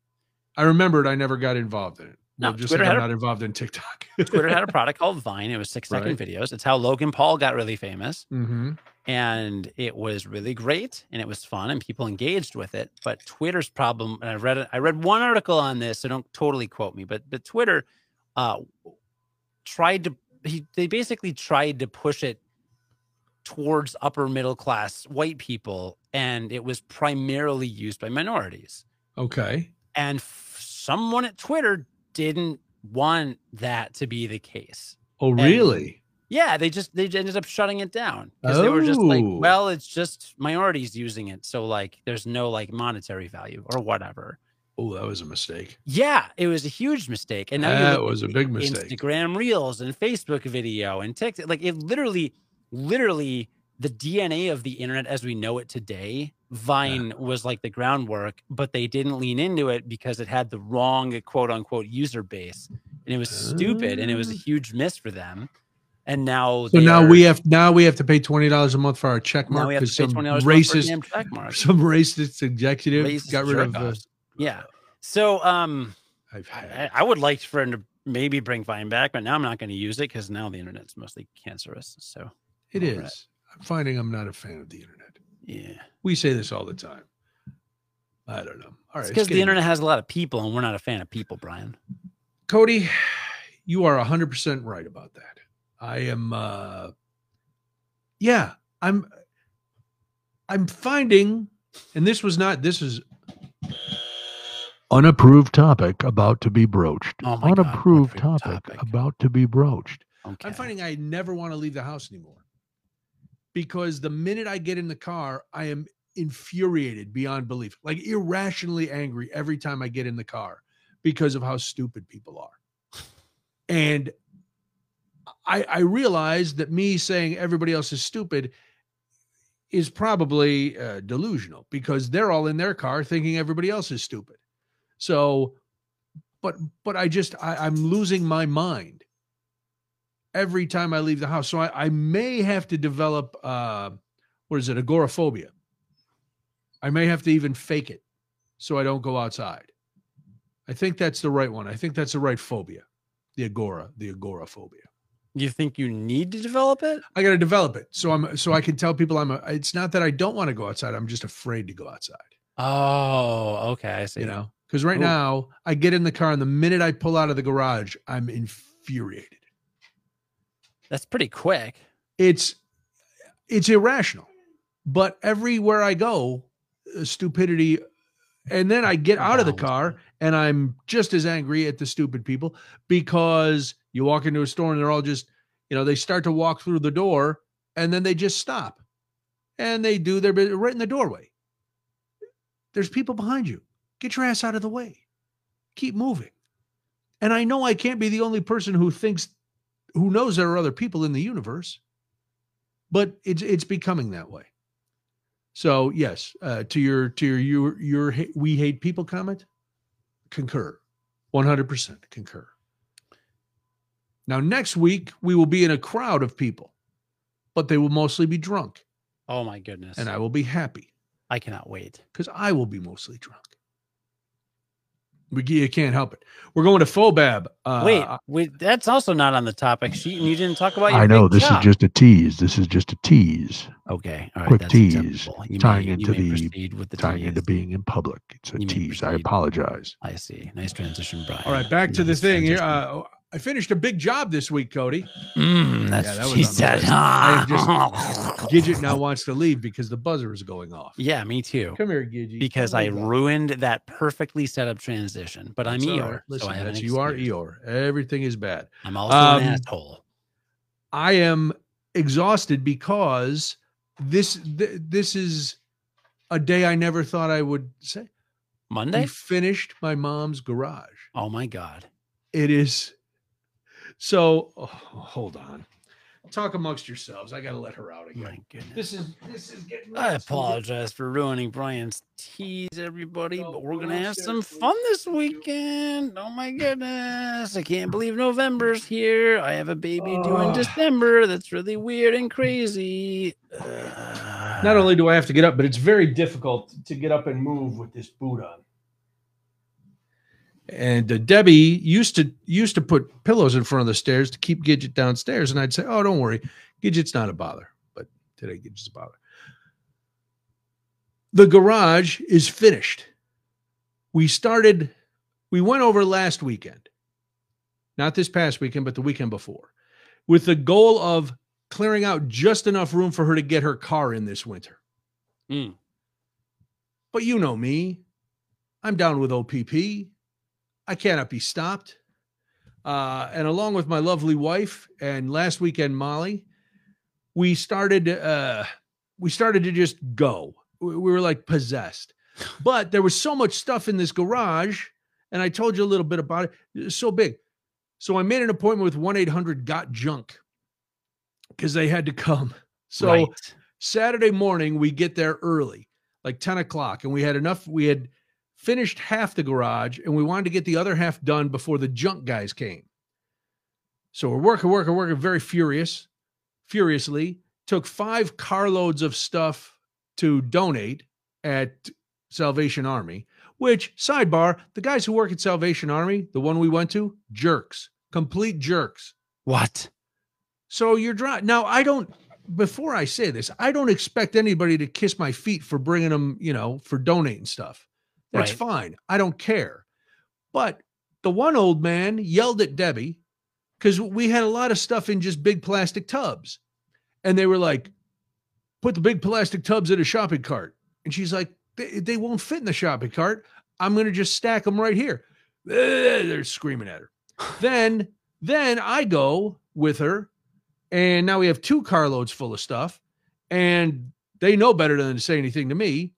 I remembered I never got involved in it. No, just Twitter like I'm had a- not involved in TikTok. Twitter had a [LAUGHS] product called Vine. It was six second videos. It's how Logan Paul got really famous. hmm and it was really great and it was fun and people engaged with it but twitter's problem and i read i read one article on this so don't totally quote me but but twitter uh tried to he they basically tried to push it towards upper middle class white people and it was primarily used by minorities Okay. and f- someone at twitter didn't want that to be the case Oh, really? yeah, they just they ended up shutting it down because they were just like, Oh. well, it's just minorities using it, so like there's no like monetary value or whatever. Oh, that was a mistake. Yeah, it was a huge mistake, and now That was a big mistake. Instagram Reels and Facebook video and TikTok, like it literally, literally the DNA of the internet as we know it today. Vine was like the groundwork, but they didn't lean into it because it had the wrong quote unquote user base, and it was stupid, and it was a Ah. huge miss for them. And now, So now we have now we have to pay twenty dollars a month for our check mark we have to because some racist damn check mark. some racist executive Racist got rid of. Uh. Yeah. So um, I've I, had I would like for him to maybe bring Vine back, but now I'm not going to use it because now the internet's mostly cancerous. So it is. right. I'm finding I'm not a fan of the internet. Yeah, We say this all the time. I don't know. All right, it's it's because the internet has a lot of people, and we're not a fan of people, Brian. Cody, you are 100% right about that. I am uh yeah, I'm I'm finding and this was not this is unapproved topic about to be broached. Oh my God, unapproved unapproved topic, topic. about to be broached. Okay. I'm finding I never want to leave the house anymore. Because the minute I get in the car, I am infuriated beyond belief, like irrationally angry every time I get in the car because of how stupid people are. And I, I realize that me saying everybody else is stupid is probably uh, delusional because they're all in their car thinking everybody else is stupid. So, but but I just I, I'm losing my mind every time I leave the house. So I, I may have to develop uh, what is it, agoraphobia. I may have to even fake it so I don't go outside. I think that's the right one. I think that's the right phobia, the agora, the agoraphobia. you think you need to develop it? I got to develop it so I'm so I can tell people I'm. A, it's not that I don't want to go outside. I'm just afraid to go outside. Oh, okay. I see. You know, because right Cool. now I get in the car and the minute I pull out of the garage, I'm infuriated. That's pretty quick. it's it's irrational. But everywhere i go uh, stupidity and then i get out of the car and i'm just as angry at the stupid people because you walk into a store and they're all just you know they start to walk through the door and then they just stop and they do their bit right in the doorway. There's people behind you. Get your ass out of the way. Keep moving. And i know i can't be the only person who thinks who knows there are other people in the universe but it's it's becoming that way. So yes uh, to your to your your your we hate people comment concur. 100% concur. Now next week we will be in a crowd of people but they will mostly be drunk. Oh my goodness. and i will be happy. I cannot wait. because i will be mostly drunk we you can't help it we're going to fobab uh, wait, wait, that's also not on the topic sheet, and you didn't talk about. Your I know this job. is just a tease. This is just a tease, okay. All right, quick that's tease. You tying may, into you may the- with the tying tease. into being in public. It's a You tease. I apologize. I see. Nice transition, Brian. all right back to the thing here uh, i finished a big job this week cody Mm, that's Yeah, that what she said. I [LAUGHS] Gidget now wants to leave because the buzzer is going off. yeah, me too. Come here, Gidget. Because Come I ruined that perfectly set up transition. But I'm That's Eeyore, right. Listen, so I that's- you are. Eeyore. Everything is bad. I'm also Um, an asshole. I am exhausted because this th- this is a day I never thought I would say. Monday? We finished my mom's garage. Oh my god. It is so. oh, hold on. talk amongst yourselves. I got to let her out again. My goodness. This is this is getting. I apologize for ruining Brian's tease, everybody, No, but we're gonna have some fun this weekend. Oh my goodness. I can't believe November's here. I have a baby due in. December. That's really weird and crazy. Uh, Not only do I have to get up, but it's very difficult to get up and move with this boot on. And uh, Debbie used to used to put pillows in front of the stairs to keep Gidget downstairs, and I'd say, "Oh, don't worry, Gidget's not a bother." But today, Gidget's a bother. The garage is finished. We started. We went over last weekend, not this past weekend, but the weekend before, with the goal of clearing out just enough room for her to get her car in this winter. Mm. But you know me. I'm down with OPP. I cannot be stopped. Uh, and along with my lovely wife and last weekend Molly, we started uh, we started to just go. We we were like possessed. But there was so much stuff in this garage, and I told you a little bit about it. It's so big. So I made an appointment with 1-800 got junk because they had to come. So right. Saturday morning, we get there early, like 10 o'clock, and we had enough. We had finished half the garage and we wanted to get the other half done before the junk guys came. So we're working, working, working, very furious, furiously. Took five carloads of stuff to donate at Salvation Army, which, sidebar, the guys who work at Salvation Army, the one we went to, jerks, complete jerks. What? So you're dry. Now, I don't, before I say this, I don't expect anybody to kiss my feet for bringing them, you know, for donating stuff. That's Right. fine. I don't care. But the one old man yelled at Debbie because we had a lot of stuff in just big plastic tubs. And they were like, put the big plastic tubs in a shopping cart. And she's like, they, they won't fit in the shopping cart. I'm going to just stack them right here. [LAUGHS] They're screaming at her. then, then I go with her and now we have two carloads full of stuff and they know better than to say anything to me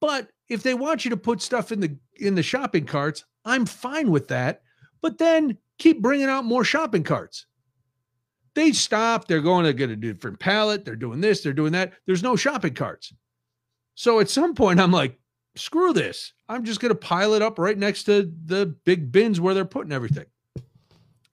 but if they want you to put stuff in the in the shopping carts i'm fine with that but then keep bringing out more shopping carts. They stop they're going to get a different pallet they're doing this they're doing that there's no shopping carts. So at some point i'm like screw this i'm just going to pile it up right next to the big bins where they're putting everything.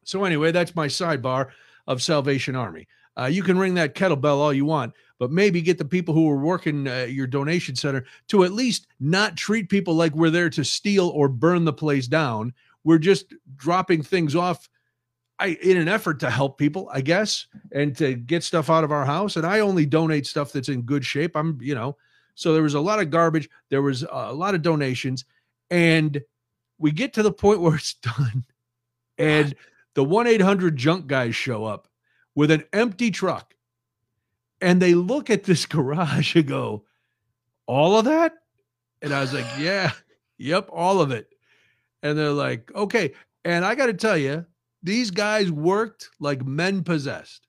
So anyway that's my sidebar of Salvation Army. Uh, you can ring that kettlebell all you want, but maybe get the people who are working uh, your donation center to at least not treat people like we're there to steal or burn the place down. We're just dropping things off I, in an effort to help people, I guess, and to get stuff out of our house. And I only donate stuff that's in good shape. I'm, you know, so there was a lot of garbage. There was a lot of donations, and we get to the point [LAUGHS] where it's done, and the 1 800 junk guys show up with an empty truck and they look at this garage and go, All of that? And I was like, [SIGHS] Yeah, yep, all of it. And they're like, Okay. And I got to tell you, these guys worked like men possessed.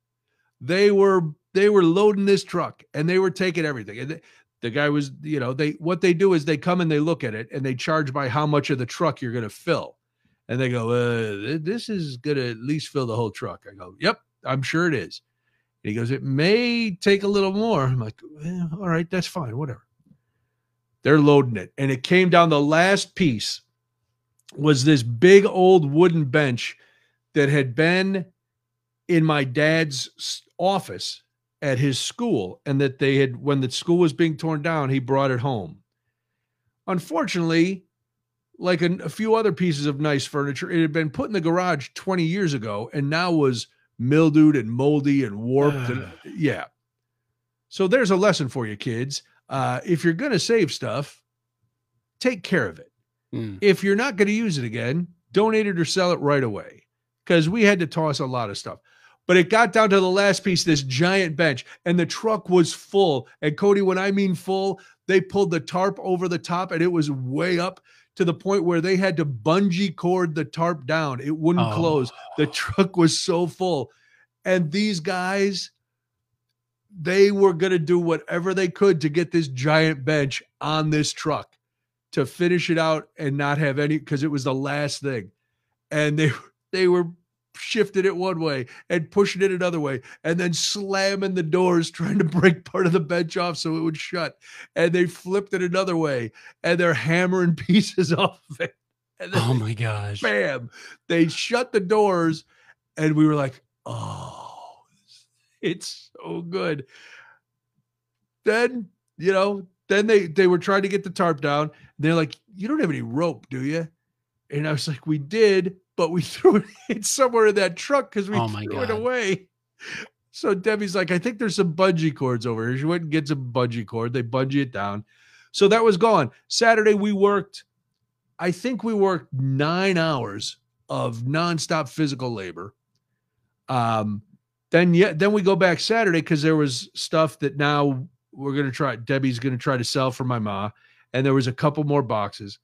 They were they were loading this truck and they were taking everything. And the, the guy was, you know, they what they do is they come and they look at it and they charge by how much of the truck you're going to fill and they go, uh, "This is going to at least fill the whole truck." I go, "Yep, I'm sure it is." And he goes, "It may take a little more." I'm like, "Eh, "All right, that's fine, whatever." They're loading it, and it came down. The last piece was this big old wooden bench that had been in my dad's office at his school, and that they had when the school was being torn down, he brought it home. Unfortunately, like a, a few other pieces of nice furniture. It had been put in the garage 20 years ago and now was mildewed and moldy and warped. and, yeah. So there's a lesson for you, kids. Uh, if you're going to save stuff, take care of it. Mm. If you're not going to use it again, donate it or sell it right away because we had to toss a lot of stuff. But it got down to the last piece, this giant bench, and the truck was full. And Cody, when I mean full, they pulled the tarp over the top and it was way up to the point where they had to bungee cord the tarp down. It wouldn't Oh. close. The truck was so full. And these guys, they were going to do whatever they could to get this giant bench on this truck to finish it out and not have any because it was the last thing. And they [LAUGHS] they were shifting it one way and pushing it another way and then slamming the doors trying to break part of the bench off so it would shut. And they flipped it another way and they're hammering [LAUGHS] pieces off of it. And then Oh my gosh. bam they shut the doors and we were like oh it's so good. Then you know then they they were trying to get the tarp down. They're like you don't have any rope do you? And i was like we did but we [LAUGHS] threw it somewhere in that truck because we Oh threw it away. So debbie's like i think there's some bungee cords over here. She went and gets a bungee cord. They bungee it down. So that was gone. Saturday we worked i think we worked nine hours of nonstop physical labor. Um then yeah then we go back saturday because there was stuff that now we're going to try debbie's going to try to sell for my ma and there was a couple more boxes.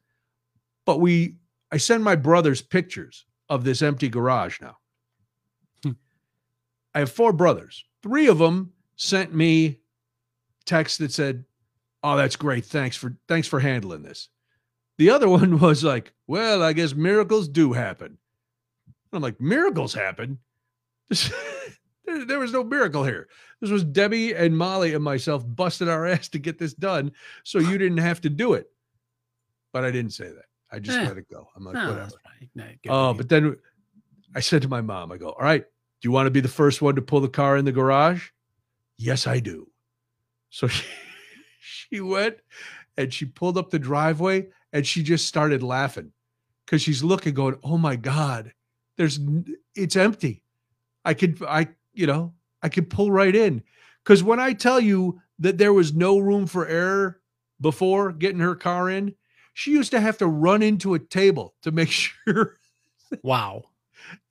But we i send my brothers pictures of this empty garage now. Hmm. i have four brothers. Three of them sent me text that said oh that's great. Thanks for thanks for handling this. The other [LAUGHS] one was like well i guess miracles do happen. I'm like miracles happen? [LAUGHS] There, there was no miracle here. This was debbie and molly and myself busting our [LAUGHS] ass to get this done so you didn't have to do it. But i didn't say that i just Eh. let it go i'm like No, whatever right. No, Oh, but then I said to my mom, I go, All right, do you want to be the first one to pull the car in the garage? Yes, I do. So [LAUGHS] she, she went and she pulled up the driveway and she just started laughing because she's looking, going, Oh my God, there's it's empty. I could, I, you know, I could pull right in. Because when I tell you that there was no room for error before getting her car in, she used to have to run into a table to make [LAUGHS] sure wow.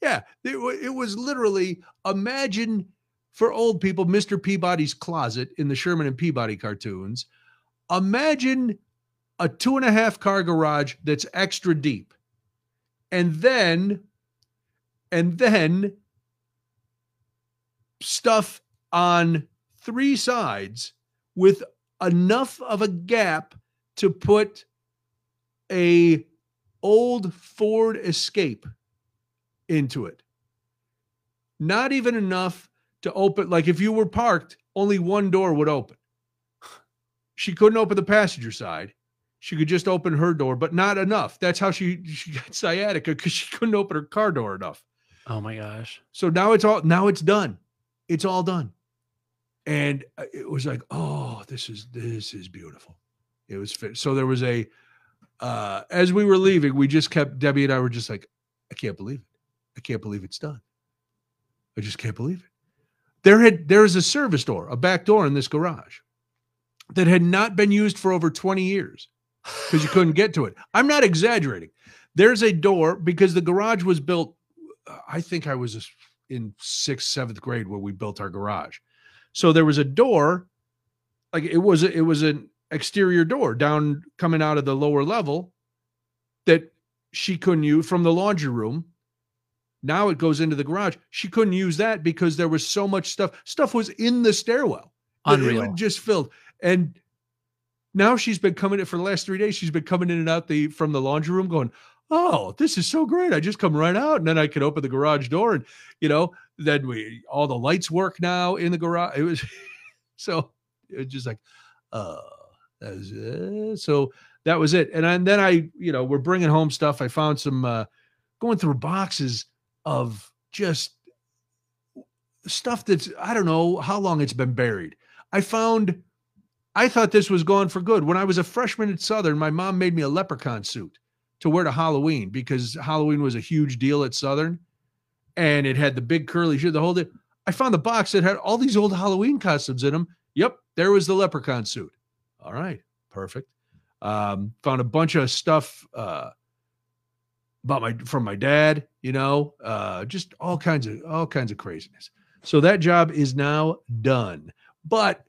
yeah, it, it was literally imagine for old people Mr. Peabody's closet in the Sherman and Peabody cartoons. Imagine a two and a half car garage that's extra deep. And then, and then stuff on three sides with enough of a gap to put a old Ford Escape into it. Not even enough to open, like if you were parked, only one door would open. She couldn't open the passenger side. She could just open her door, but not enough. That's how she she got sciatica because she couldn't open her car door enough. Oh my gosh. So now it's all now it's done. It's all done. And uh, it was like, oh, this is this is beautiful. It was fit. So there was a uh as we were leaving, we just kept Debbie and I were just like, I can't believe it. I can't believe it's done. I just can't believe it. There had there is a service door, a back door in this garage that had not been used for over 20 years because you couldn't get to it. I'm not exaggerating. There's a door because the garage was built. I think I was in sixth, seventh grade when we built our garage. So there was a door, like it was it was an exterior door down coming out of the lower level that she couldn't use from the laundry room. Now it goes into the garage. She couldn't use that because there was so much stuff. Stuff was in the stairwell. Unreal. just filled. And now she's been coming in for the last three days. She's been coming in and out the from the laundry room, going, "Oh, this is so great! I just come right out, and then I can open the garage door, and you know, then we all the lights work now in the garage. It was [LAUGHS] so it was just like, uh, that was it. so that was it. And, and then I, you know, we're bringing home stuff. I found some uh, going through boxes of just stuff that's I don't know how long it's been buried. I found I thought this was gone for good. When I was a freshman at Southern, my mom made me a leprechaun suit to wear to Halloween because Halloween was a huge deal at Southern and it had the big curly shit, the whole day. I found the box that had all these old Halloween costumes in them. Yep, there was the leprechaun suit. All right, perfect. Um, found a bunch of stuff uh, about my from my dad, you know, uh, just all kinds of all kinds of craziness. So that job is now done. But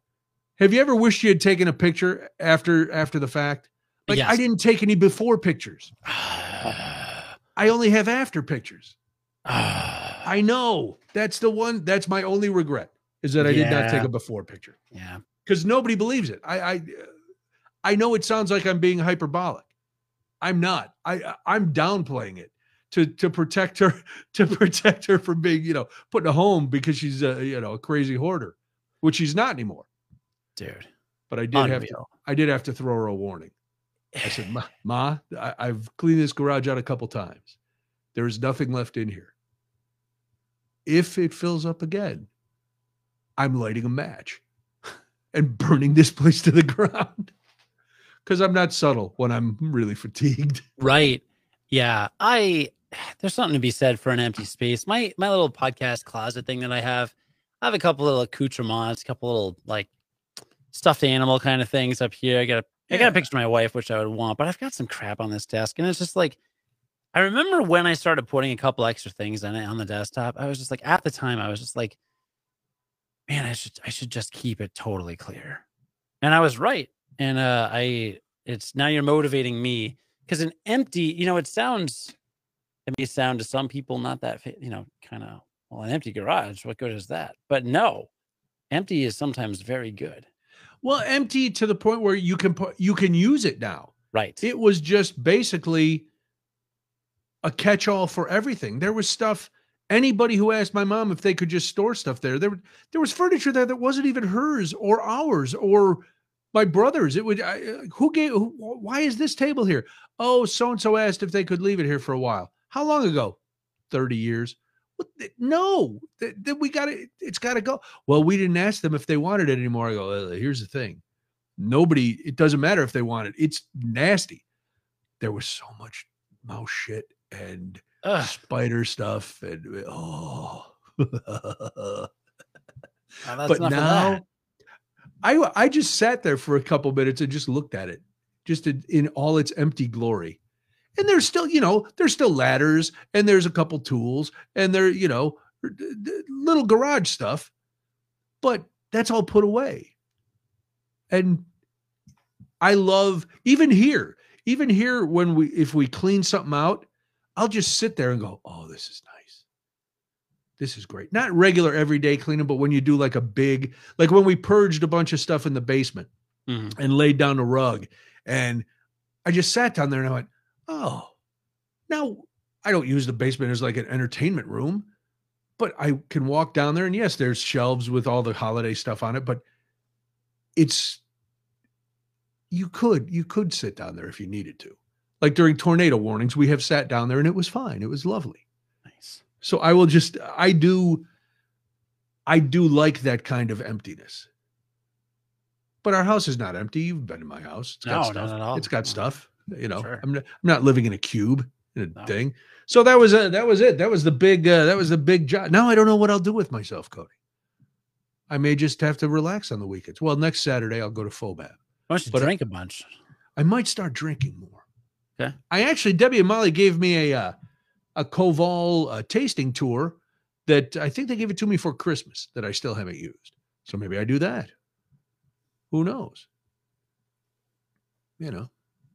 have you ever wished you had taken a picture after after the fact? Like I didn't take any before pictures. [SIGHS] I only have after pictures. [SIGHS] I know. That's the one. That's my only regret is that I did not take a before picture yeah. Because nobody believes it. I, I I know it sounds like I'm being hyperbolic. I'm not. I I'm downplaying it. to to protect her [LAUGHS] to protect her from being you know put in a home because she's a you know a crazy hoarder, which she's not anymore. dude. But I did have to I did have to throw her a warning. I said, Ma, [SIGHS] Ma I, I've cleaned this garage out a couple times. There is nothing left in here. If it fills up again, I'm lighting a match and burning this place to the ground. [LAUGHS] Because I'm not subtle when I'm really fatigued. [LAUGHS] Right. Yeah. I there's something to be said for an empty space. My my little podcast closet thing that I have, I have a couple little accoutrements, a couple little like stuffed animal kind of things up here. I got a I got a picture of my wife, which I would want, but I've got some crap on this desk. And it's just like I remember when I started putting a couple extra things on it on the desktop, I was just like at the time, I was just like, man, I should I should just keep it totally clear. And I was right. And uh I it's now you're motivating me because an empty, you know, it sounds it may sound to some people not that you know, kind of well, an empty garage, what good is that? But no, empty is sometimes very good. Well, empty to the point where you can put you can use it now. Right. It was just basically a catch-all for everything. There was stuff. Anybody who asked my mom if they could just store stuff there, there there was furniture there that wasn't even hers or ours or my brother's. It would. I, who gave? Who, why is this table here? Oh, so and so asked if they could leave it here for a while. How long ago? Thirty years. What no, th- th- we got it. It's got to go. Well, we didn't ask them if they wanted it anymore. I go. "Uh, here's the thing. Nobody. It doesn't matter if they want it. It's nasty. There was so much mouse shit and Ugh, spider stuff and eh, oh. [LAUGHS] well, that's but now. I I just sat there for a couple minutes and just looked at it, just in, in all its empty glory. And there's still, you know, there's still ladders and there's a couple tools and there, you know, er, d- little garage stuff, but that's all put away. And I love even here, even here when we if we clean something out, I'll just sit there and go, "Oh, this is nice. This is great." Not regular everyday cleaning, but when you do like a big like when we purged a bunch of stuff in the basement Mhm. and laid down a rug and I just sat down there and I went, "Oh. Now I don't use the basement as like an entertainment room, but I can walk down there and yes, there's shelves with all the holiday stuff on it, but it's you could you could sit down there if you needed to. Like during tornado warnings, we have sat down there and it was fine. It was lovely. Nice. So I will just I do I do like that kind of emptiness. But our house is not empty. You've been in my house. It's got No, stuff. not at all. It's got No. stuff. You know, Sure. I'm not, I'm not living in a cube in a No. thing. So that was a, that was it. That was the big uh, that was the big job. Now I don't know what I'll do with myself, Cody. I may just have to relax on the weekends. Well, next Saturday I'll go to Fobab. Don't But- drink a bunch? I might start drinking more. Okay. I actually Debbie and Molly gave me a uh, a Koval uh, tasting tour that I think they gave it to me for Christmas that I still haven't used. So maybe I do that. Who knows? You know,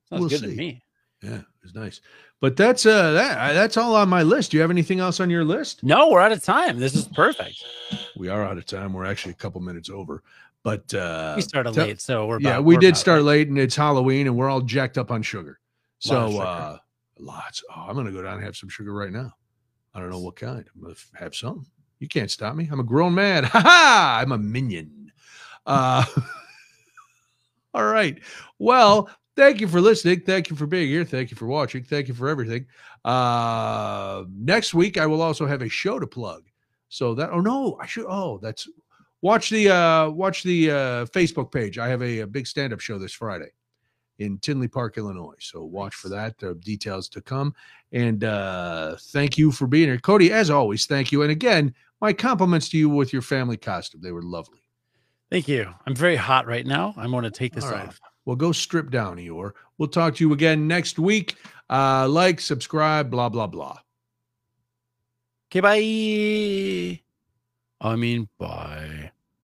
Sounds we'll good see. to me. yeah, it's nice. But that's uh that uh, that's all on my list. Do you have anything else on your list? No, we're out of time. This is perfect. We are out of time. We're actually a couple minutes over. But uh we started late, so we're yeah, about- we we're did start right. late and it's Halloween and we're all jacked up on sugar. So uh lots. Oh, I'm gonna go down and have some sugar right now. I don't know what kind. I'm gonna have some. You can't stop me. I'm a grown man. [LAUGHS] Ha ha! I'm a minion. Uh [LAUGHS] all right. Well, thank you for listening. Thank you for being here. Thank you for watching. Thank you for everything. Uh next week I will also have a show to plug. So that oh no, I should oh that's watch the uh watch the uh Facebook page. I have a, a big stand-up show this Friday in Tinley Park, Illinois. So watch for that. There are details to come. And uh thank you for being here. Cody, as always, thank you. And again, my compliments to you with your family costume. They were lovely. Thank you. I'm very hot right now. I'm going to take this right. off. Well, go strip down, Eeyore. We'll talk to you again next week. Uh, like, subscribe, blah, blah, blah. Okay, bye. I mean, bye.